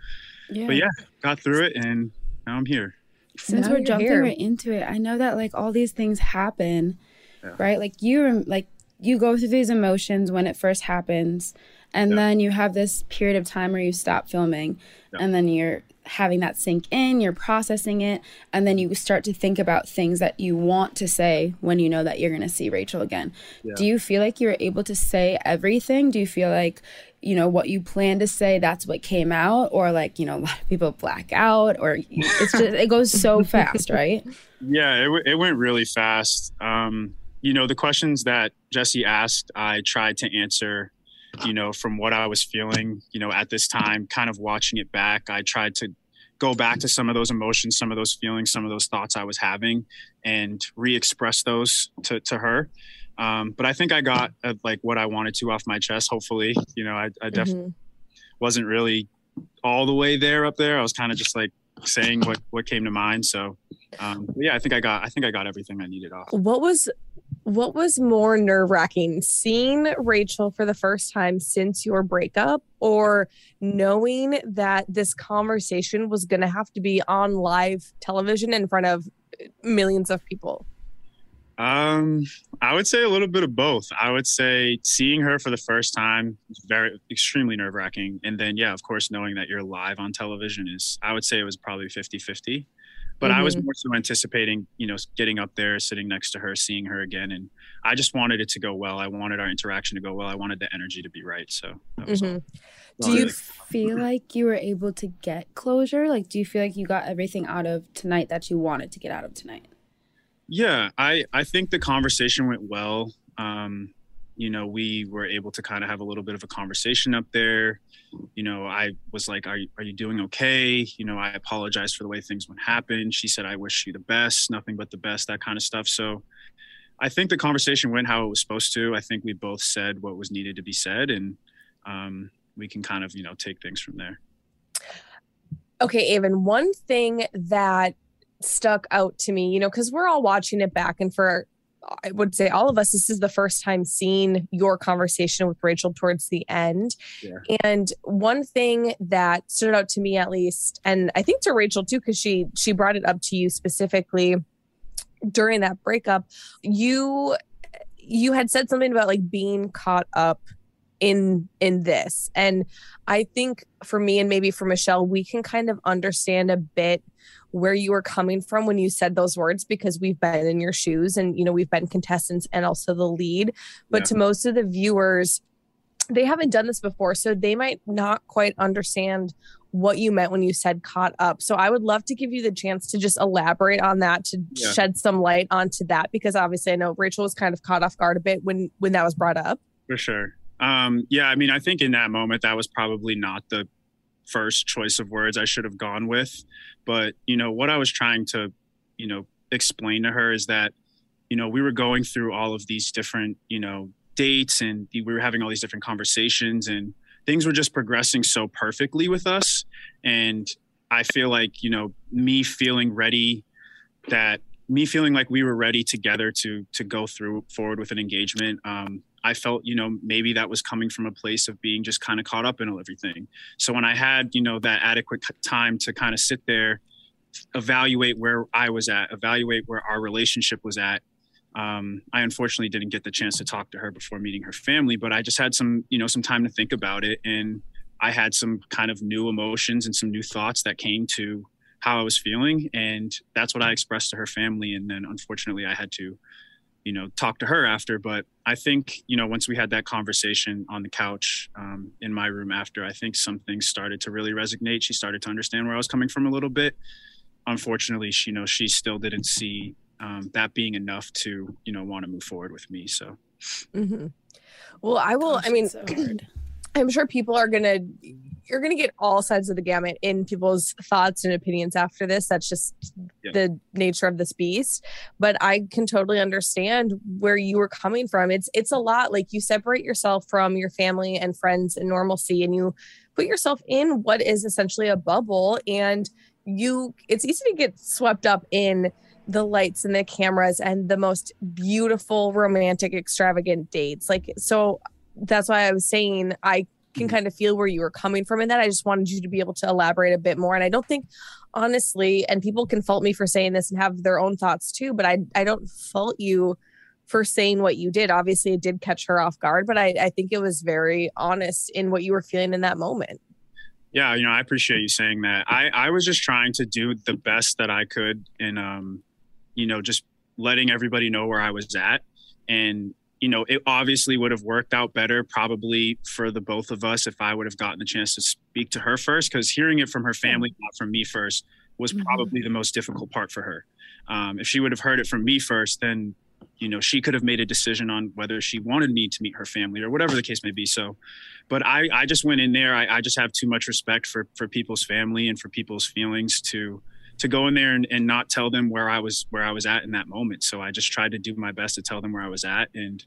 D: Yeah.
F: but yeah, got through it and now I'm here.
D: Since
C: Now
D: we're jumping
C: here.
D: right into it, I know that like all these things happen,
F: Yeah.
D: right? Like you rem- like you go through these emotions when it first happens, and
F: Yeah.
D: then you have this period of time where you stop filming,
F: Yeah.
D: and then you're having that sink in, you're processing it, and then you start to think about things that you want to say when you know that you're going to see Rachel again.
F: Yeah.
D: Do you feel like you're able to say everything? Do you feel like you know what you plan to say that's what came out or like you know a lot of people black out or it's just it goes so fast right
F: Yeah, it, w- it went really fast. Um, you know, the questions that Jesse asked, I tried to answer, you know, from what I was feeling, you know, at this time, kind of watching it back. I tried to go back to some of those emotions, some of those feelings, some of those thoughts I was having and re express those to, to her. Um, but I think I got uh, like what I wanted to off my chest, hopefully. You know, I, I definitely
C: Mhm.
F: wasn't really all the way there up there. I was kind of just like saying what what came to mind. So um, yeah, I think I got I think I got everything I needed off.
C: What was what was more nerve wracking, seeing Rachel for the first time since your breakup, or knowing that this conversation was going to have to be on live television in front of millions of people?
F: Um, I would say a little bit of both. I would say seeing her for the first time was very extremely nerve wracking. And then, yeah, of course, knowing that you're live on television is, I would say it was probably 50 50. But mm-hmm. I was mm-hmm. more so anticipating, you know, getting up there, sitting next to her, seeing her again. And I just wanted it to go well. I wanted our interaction to go well. I wanted the energy to be right. So mm-hmm.
D: Do you feel like you were able to get closure? Like, do you feel like you got everything out of tonight that you wanted to get out of tonight?
F: Yeah, I I think the conversation went well. Um, you know, we were able to kind of have a little bit of a conversation up there. You know, I was like, "Are you, are you doing okay?" You know, I apologized for the way things went happen. She said, "I wish you the best, nothing but the best," that kind of stuff. So, I think the conversation went how it was supposed to. I think we both said what was needed to be said, and um, we can kind of you know take things from there.
C: Okay, Aven. One thing that stuck out to me, you know, because we're all watching it back and for I would say all of us, this is the first time seeing your conversation with Rachel towards the end. Yeah. And one thing that stood out to me at least, and I think to Rachel too, because she she brought it up to you specifically during that breakup, you you had said something about like being caught up in in this. And I think for me and maybe for Michelle, we can kind of understand a bit where you were coming from when you said those words because we've been in your shoes and you know we've been contestants and also the lead but yeah. to most of the viewers they haven't done this before so they might not quite understand what you meant when you said caught up so i would love to give you the chance to just elaborate on that to yeah. shed some light onto that because obviously i know rachel was kind of caught off guard a bit when when that was brought up
F: for sure um yeah i mean i think in that moment that was probably not the first choice of words I should have gone with. But, you know, what I was trying to, you know, explain to her is that, you know, we were going through all of these different, you know, dates and we were having all these different conversations and things were just progressing so perfectly with us. And I feel like, you know, me feeling ready that me feeling like we were ready together to to go through forward with an engagement um, I felt, you know, maybe that was coming from a place of being just kind of caught up in everything. So when I had, you know, that adequate time to kind of sit there, evaluate where I was at, evaluate where our relationship was at, um, I unfortunately didn't get the chance to talk to her before meeting her family, but I just had some, you know, some time to think about it. And I had some kind of new emotions and some new thoughts that came to how I was feeling. And that's what I expressed to her family. And then unfortunately, I had to you know talk to her after but i think you know once we had that conversation on the couch um, in my room after i think some things started to really resonate. She started to understand where i was coming from a little bit. Unfortunately she you know she still didn't see um, that being enough to you know want to move forward with me so.
C: Mm-hmm. well i will Gosh, i mean so i'm sure people are gonna you're going to get all sides of the gamut in people's thoughts and opinions after this. That's just yeah. the nature of this beast. But I can totally understand where you were coming from. It's it's a lot. Like you separate yourself from your family and friends and normalcy, and you put yourself in what is essentially a bubble. And you, it's easy to get swept up in the lights and the cameras and the most beautiful, romantic, extravagant dates. Like so. That's why I was saying I can kind of feel where you were coming from in that. I just wanted you to be able to elaborate a bit more. And I don't think, honestly, and people can fault me for saying this and have their own thoughts too, but I I don't fault you for saying what you did. Obviously, it did catch her off guard, but I, I think it was very honest in what you were feeling in that moment.
F: Yeah, you know, I appreciate you saying that. I I was just trying to do the best that I could, and um, you know, just letting everybody know where I was at, and you know, it obviously would have worked out better probably for the both of us if I would have gotten the chance to speak to her first, because hearing it from her family, not from me first, was mm-hmm. probably the most difficult part for her. Um, if she would have heard it from me first, then you know she could have made a decision on whether she wanted me to meet her family or whatever the case may be so but i i just went in there i, I just have too much respect for for people's family and for people's feelings to to go in there and, and not tell them where i was where i was at in that moment so i just tried to do my best to tell them where i was at and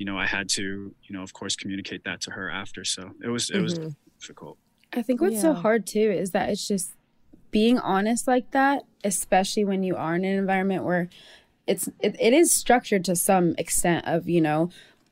F: you know, I had to, you know, of course, communicate that to her after. So it was, it mm-hmm. was difficult.
D: I think what's yeah. so hard too is that it's just being honest like that, especially when you are in an environment where it's, it, it is structured to some extent of, you know,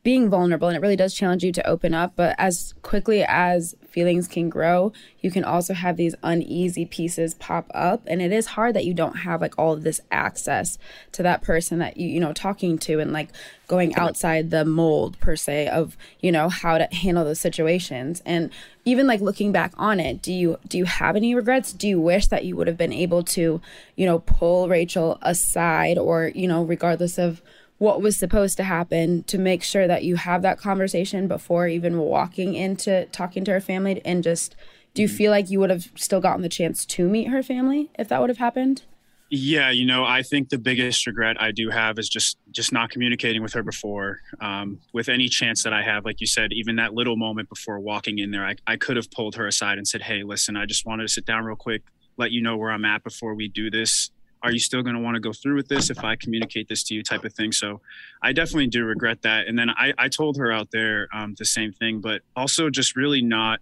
D: being vulnerable and it really does challenge you to open up but as quickly as feelings can grow you can also have these uneasy pieces pop up and it is hard that you don't have like all of this access to that person that you you know talking to and like going outside the mold per se of you know how to handle those situations. And even like looking back on it do you do you have any regrets? Do you wish that you would have been able to you know pull rachel aside or you know regardless of what was supposed to happen to make sure that you have that conversation before even walking into talking to her family and just do you feel like you would have still gotten the chance to meet her family if that would have happened?
F: Yeah you know i think the biggest regret i do have is just just not communicating with her before um, with any chance that i have. Like you said even that little moment before walking in there I, I could have pulled her aside and said hey listen i just wanted to sit down real quick let you know where i'm at before we do this are you still going to want to go through with this if I communicate this to you type of thing. So I definitely do regret that. And then I, I told her out there um, the same thing, but also just really not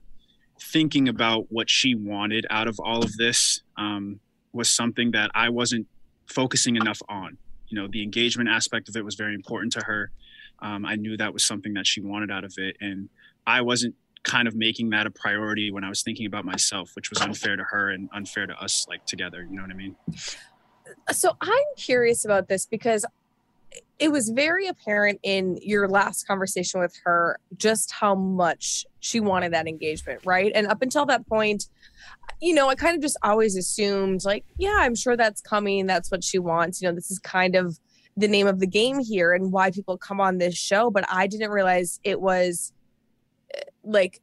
F: thinking about what she wanted out of all of this um, was something that I wasn't focusing enough on. You know, the engagement aspect of it was very important to her. Um, I knew that was something that she wanted out of it. And I wasn't kind of making that a priority when I was thinking about myself, which was unfair to her and unfair to us, like together. You know what I mean?
C: So I'm curious about this because it was very apparent in your last conversation with her just how much she wanted that engagement, right? And up until that point, you know, I kind of just always assumed, like, yeah, I'm sure that's coming. That's what she wants. You know, this is kind of the name of the game here and why people come on this show. But I didn't realize it was eh, like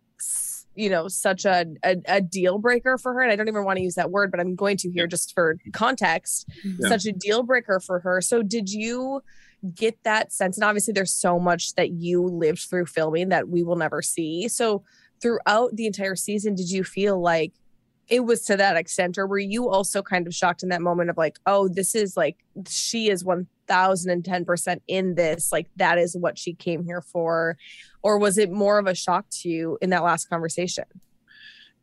C: you know such a, a, a deal breaker for her and i don't even want to use that word but i'm going to here just for context yeah. such a deal breaker for her. So did you get that sense and obviously there's so much that you lived through filming that we will never see. So throughout the entire season did you feel like it was to that extent or were you also kind of shocked in that moment of like oh this is like she is 1010% in this like that is what she came here for or was it more of a shock to you in that last conversation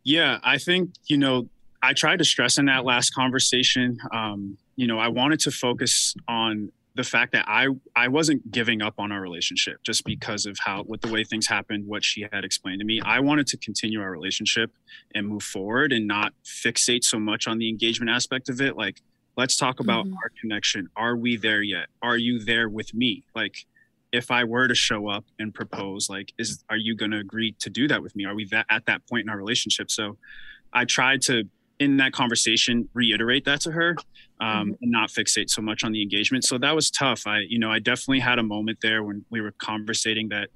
F: yeah i think you know i tried to stress in that last conversation um you know i wanted to focus on the fact that I I wasn't giving up on our relationship just because of how with the way things happened, what she had explained to me. I wanted to continue our relationship and move forward and not fixate so much on the engagement aspect of it. Like, let's talk about mm-hmm. our connection. Are we there yet? Are you there with me? Like, if I were to show up and propose, like, is are you going to agree to do that with me? Are we that at that point in our relationship? So, I tried to in that conversation reiterate that to her um, mm-hmm. and not fixate so much on the engagement so that was tough i you know i definitely had a moment there when we were conversating that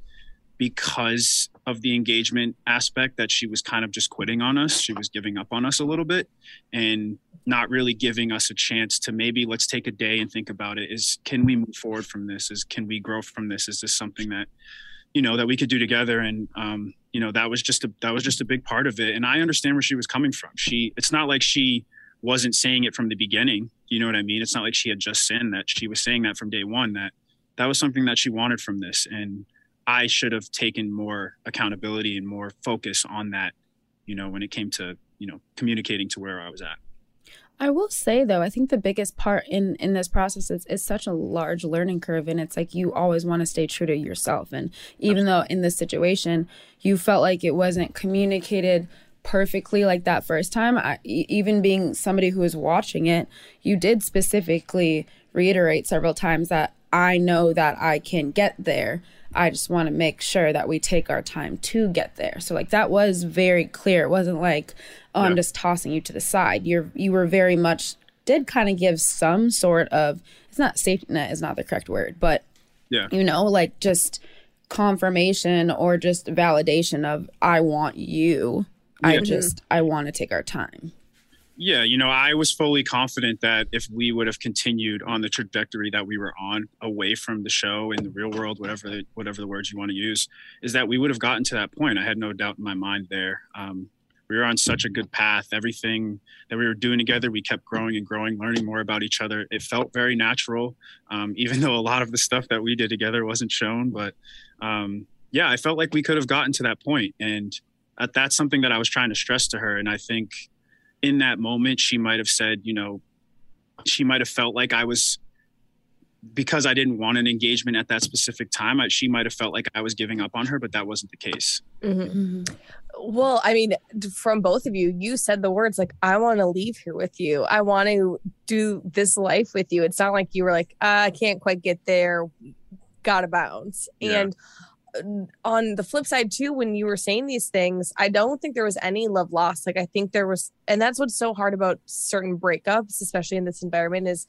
F: because of the engagement aspect that she was kind of just quitting on us she was giving up on us a little bit and not really giving us a chance to maybe let's take a day and think about it. Is can we move forward from this? Is can we grow from this? Is this something that you know that we could do together? And um, you know that was just a that was just a big part of it. And i understand where she was coming from. She it's not like she wasn't saying it from the beginning. You know what i mean? It's not like she had just sinned that she was saying that from day one that that was something that she wanted from this. And i should have taken more accountability and more focus on that you know when it came to you know communicating to where i was at
D: I will say though, I think the biggest part in in this process is is such a large learning curve, and it's like you always want to stay true to yourself. And even though in this situation you felt like it wasn't communicated perfectly like that first time, I, even being somebody who was watching it, you did specifically reiterate several times that I know that I can get there. I just want to make sure that we take our time to get there. So like that was very clear. It wasn't like, oh, yeah. I'm just tossing you to the side. You're you were very much did kind of give some sort of it's not safety net is not the correct word, but yeah, you know, like just confirmation or just validation of I want you. Yeah. I just I want to take our time.
F: Yeah, you know, I was fully confident that if we would have continued on the trajectory that we were on, away from the show in the real world, whatever the, whatever the words you want to use, is that we would have gotten to that point. I had no doubt in my mind there. Um, we were on such a good path. Everything that we were doing together, we kept growing and growing, learning more about each other. It felt very natural, um, even though a lot of the stuff that we did together wasn't shown. But um, yeah, I felt like we could have gotten to that point, and that's something that I was trying to stress to her. And I think in that moment, she might have said, you know, she might have felt like I was because I didn't want an engagement at that specific time, I, she might have felt like I was giving up on her, but that wasn't the case.
C: Mm-hmm. Well, I mean, from both of you, you said the words like, I want to leave here with you. I want to do this life with you. It's not like you were like, I can't quite get there, gotta bounce.
F: Yeah.
C: And uh, on the flip side, too, when you were saying these things, I don't think there was any love lost. Like, I think there was, and that's what's so hard about certain breakups, especially in this environment, is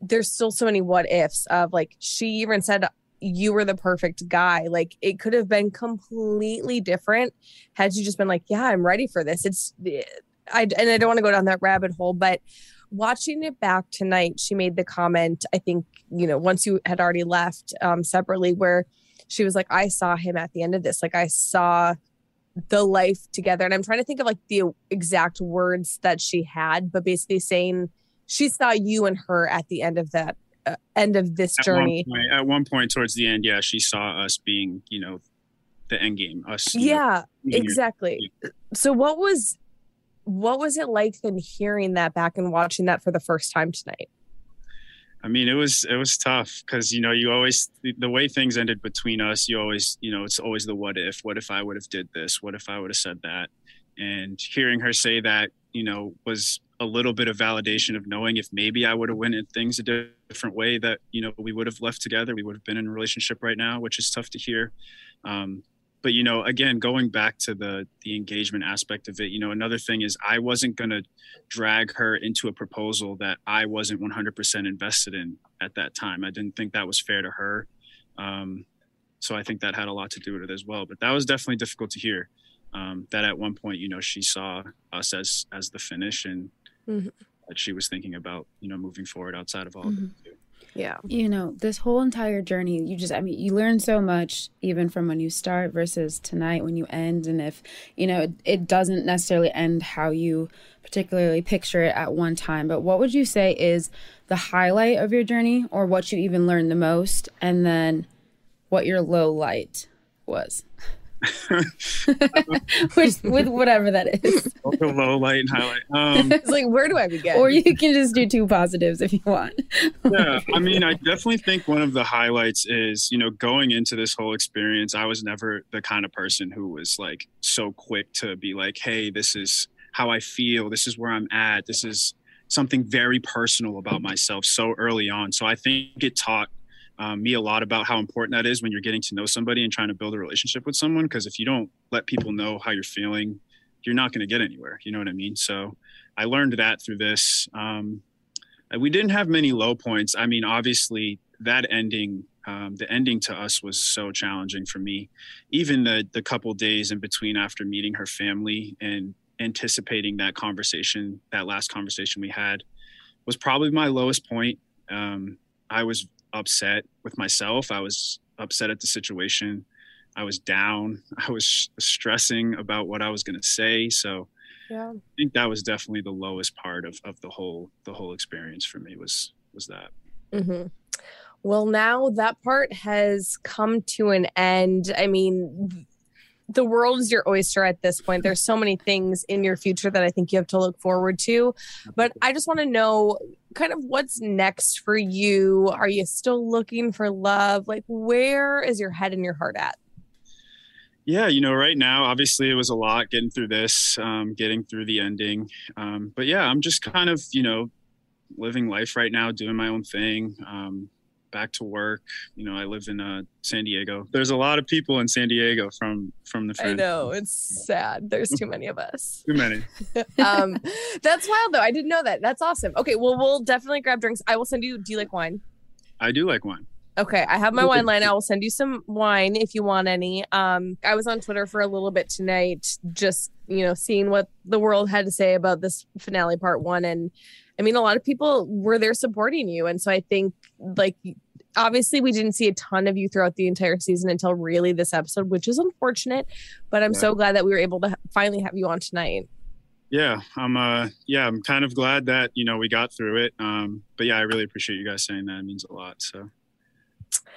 C: there's still so many what ifs of like, she even said, you were the perfect guy. Like it could have been completely different had you just been like, yeah, I'm ready for this. It's, I, and I don't want to go down that rabbit hole, but watching it back tonight, she made the comment, I think, you know, once you had already left um, separately, where she was like, I saw him at the end of this. Like I saw the life together. And I'm trying to think of like the exact words that she had, but basically saying she saw you and her at the end of that end of this
F: At
C: journey.
F: one, point, at one point towards the end, yeah, she saw us being, you know, the end game. Us. know,
C: Yeah,
F: your-
C: exactly. So what was what was it like then hearing that back and watching that for the first time tonight?
F: I mean, it was it was tough because you know you always the, the way things ended between us. You always you know it's always the what if. What if I would have did this? What if I would have said that? And hearing her say that, you know, was a little bit of validation of knowing if maybe I would have went at things a different way that you know we would have left together. We would have been in a relationship right now, which is tough to hear. Um, but you know again going back to the the engagement aspect of it you know another thing is i wasn't going to drag her into a proposal that i wasn't 100% invested in at that time i didn't think that was fair to her um, so i think that had a lot to do with it as well but that was definitely difficult to hear um, that at one point you know she saw us as as the finish and
C: Mhm.
F: that she was thinking about you know moving forward outside of all of it too.
C: Yeah.
D: you know this whole entire journey you just i mean you learn so much even from when you start versus tonight when you end and if you know it, it doesn't necessarily end how you particularly picture it at one time but what would you say is the highlight of your journey or what you even learned the most and then what your low light was which with whatever that is.
F: The low light and highlight um,
C: It's like where do I begin?
D: or you can just do two positives if you want.
F: Yeah i mean i definitely think one of the highlights is you know going into this whole experience i was never the kind of person who was like so quick to be like hey this is how i feel. This is where i'm at. This is something very personal about myself so early on. So i think it taught um, me a lot about how important that is when you're getting to know somebody and trying to build a relationship with someone because if you don't let people know how you're feeling you're not going to get anywhere you know what i mean so i learned that through this um, we didn't have many low points. I mean, obviously, that ending, um, the ending to us was so challenging for me. Even the the couple days in between after meeting her family and anticipating that conversation, that last conversation we had, was probably my lowest point. Um, I was upset with myself. I was upset at the situation. I was down. I was stressing about what I was going to say. So
C: yeah.
F: I think that was definitely the lowest part of, of the whole the whole experience for me was was that.
C: Mm-hmm. Well, now that part has come to an end. I mean, the world is your oyster at this point. There's so many things in your future that I think you have to look forward to. But I just want to know kind of what's next for you. Are you still looking for love? Like, where is your head and your heart at?
F: Yeah, you know, right now, obviously, it was a lot getting through this, um, getting through the ending. Um, but yeah, I'm just kind of, you know, living life right now, doing my own thing. Um, back to work. You know, I live in uh, San Diego. There's a lot of people in San Diego from from the.
C: I know it's sad. There's too many of us.
F: Too many.
C: um, that's wild though. I didn't know that. That's awesome. Okay, well, we'll definitely grab drinks. I will send you. Do you like wine?
F: I do like wine.
C: Okay, I have my wine line. I will send you some wine if you want any. Um, I was on Twitter for a little bit tonight, just you know, seeing what the world had to say about this finale part one, and I mean, a lot of people were there supporting you, and so I think like obviously we didn't see a ton of you throughout the entire season until really this episode, which is unfortunate. But I'm
F: Yeah.
C: so glad that we were able to finally have you on tonight.
F: Yeah, I'm. Uh, yeah, I'm kind of glad that you know we got through it. Um, but yeah, I really appreciate you guys saying that. It means a lot. So.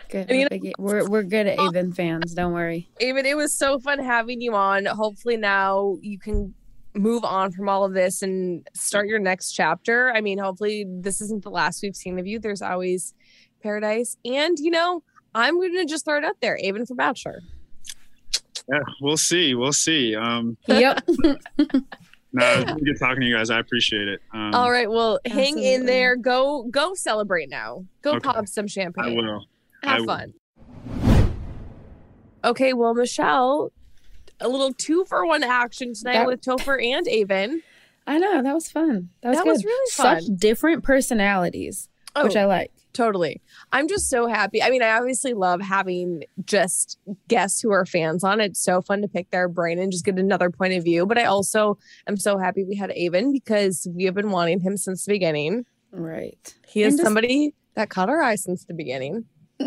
D: good
C: And you know-
D: we're, we're good at Aven fans don't worry
C: Aven, it was so fun having you on. Hopefully now you can move on from all of this and start your next chapter. I mean, hopefully this isn't the last we've seen of you. There's always Paradise. And, you know, I'm going to just throw it out there, Aven for Bachelor.
F: Yeah, we'll see. We'll see. Um,
D: Yep.
F: no, good talking to you guys. I appreciate it. Um,
C: All right. Well, hang in there. Go, go celebrate now. Go
F: Okay.
C: pop some champagne.
F: I
C: champagne.
F: will.
C: Have
F: I will.
C: fun. Okay. Well, Michelle, a little two for one action tonight
D: That-
C: with Topher and Aven.
D: I know that was fun. That was
C: That
D: good.
C: was really fun.
D: Such different personalities,
C: Oh,
D: which I like.
C: Totally. I'm just so happy. I mean, I obviously love having just guests who are fans on. It's so fun to pick their brain and just get another point of view. But I also am so happy we had Aven because we have been wanting him since the beginning.
D: Right.
C: He is
D: just-
C: somebody that caught our eye since the beginning.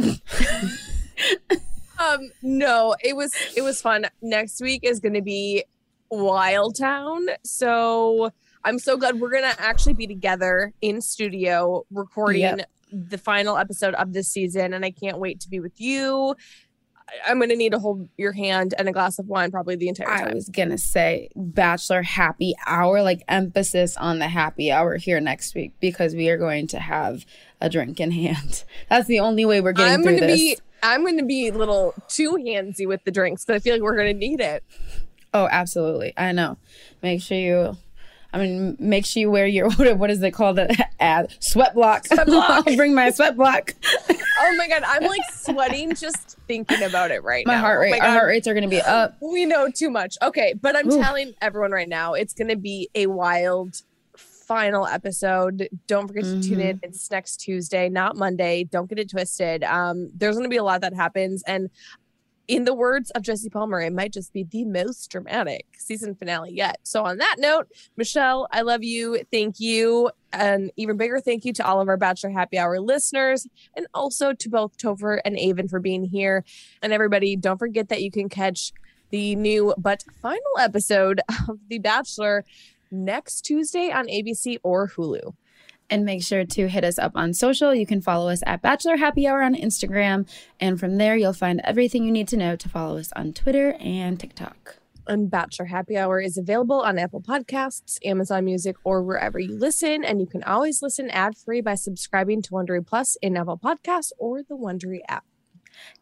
C: um, no, it was it was fun. Next week is gonna be Wild Town. So I'm so glad we're gonna actually be together in studio recording
D: Yep.
C: the final episode of this season, and I can't wait to be with you. I'm gonna need to hold your hand and a glass of wine probably the entire time.
D: I was gonna say Bachelor Happy Hour, like emphasis on the happy hour here next week because we are going to have a drink in hand. That's the only way we're getting
C: I'm
D: through
C: gonna
D: this.
C: be I'm gonna be a little too handsy with the drinks, but I feel like we're gonna need it.
D: Oh, absolutely. I know. Make sure you. I mean, make sure you wear your what, is it called? The ad sweat block.
C: Sweat block.
D: I'll bring my sweat block.
C: Oh my god, I'm like sweating just thinking about it right now.
D: My
C: now.
D: heart
C: Oh
D: rate.
C: my
D: our heart rates are going to be up.
C: We know too much. Okay, but I'm
D: Oof.
C: telling everyone right now, it's going to be a wild final episode. Don't forget to tune
D: Mm-hmm.
C: in. It's next Tuesday, not Monday. Don't get it twisted. Um, there's going to be a lot that happens, and in the words of Jesse Palmer, it might just be the most dramatic season finale yet. So, on that note, Michelle, I love you. Thank you. And even bigger thank you to all of our Bachelor Happy Hour listeners and also to both Topher and Aven for being here. And everybody, don't forget that you can catch the new but final episode of The Bachelor next Tuesday on ABC or Hulu.
D: And make sure to hit us up on social. You can follow us at Bachelor Happy Hour on Instagram. And from there, you'll find everything you need to know to follow us on Twitter and TikTok.
C: And Bachelor Happy Hour is available on Apple Podcasts, Amazon Music, or wherever you listen. And you can always listen ad free by subscribing to Wondery Plus in Apple Podcasts or the Wondery app.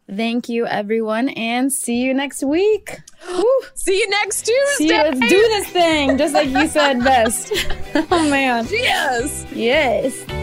D: Thank you, everyone, and see you next week.
C: See you next Tuesday.
D: See you. Let's do this thing, just like you said best. oh, man.
C: Yes.
D: Yes.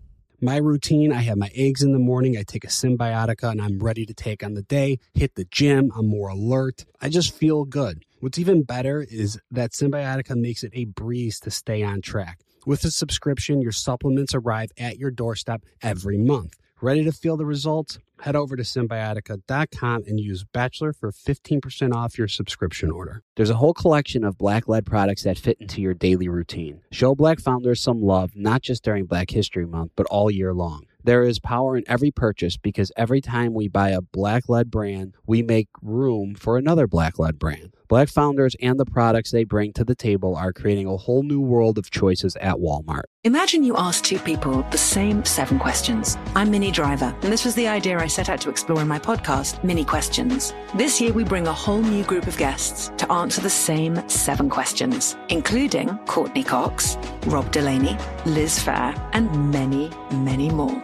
A: My routine I have my eggs in the morning, I take a cymbiotika, and I'm ready to take on the day, hit the gym, I'm more alert. I just feel good. What's even better is that Cymbiotika makes it a breeze to stay on track. With a subscription, your supplements arrive at your doorstep every month. Ready to feel the results? Head over to cymbiotika.com and use Bachelor for 15% off your subscription order. There's a whole collection of black led products that fit into your daily routine. Show black founders some love, not just during Black History Month, but all year long. There is power in every purchase because every time we buy a black led brand, we make room for another black led brand. Black founders and the products they bring to the table are creating a whole new world of choices at Walmart.
G: Imagine you ask two people the same seven questions. I'm Minnie Driver, and this was the idea I set out to explore in my podcast, Minnie Questions. This year, we bring a whole new group of guests to answer the same seven questions, including Courteney Cox, Rob Delaney, Liz Phair, and many, many more.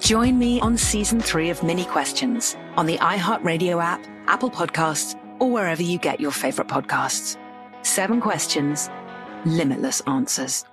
G: Join me on season three of Minnie Questions on the iHeartRadio app, Apple Podcasts, or wherever you get your favorite podcasts. Seven questions, limitless answers.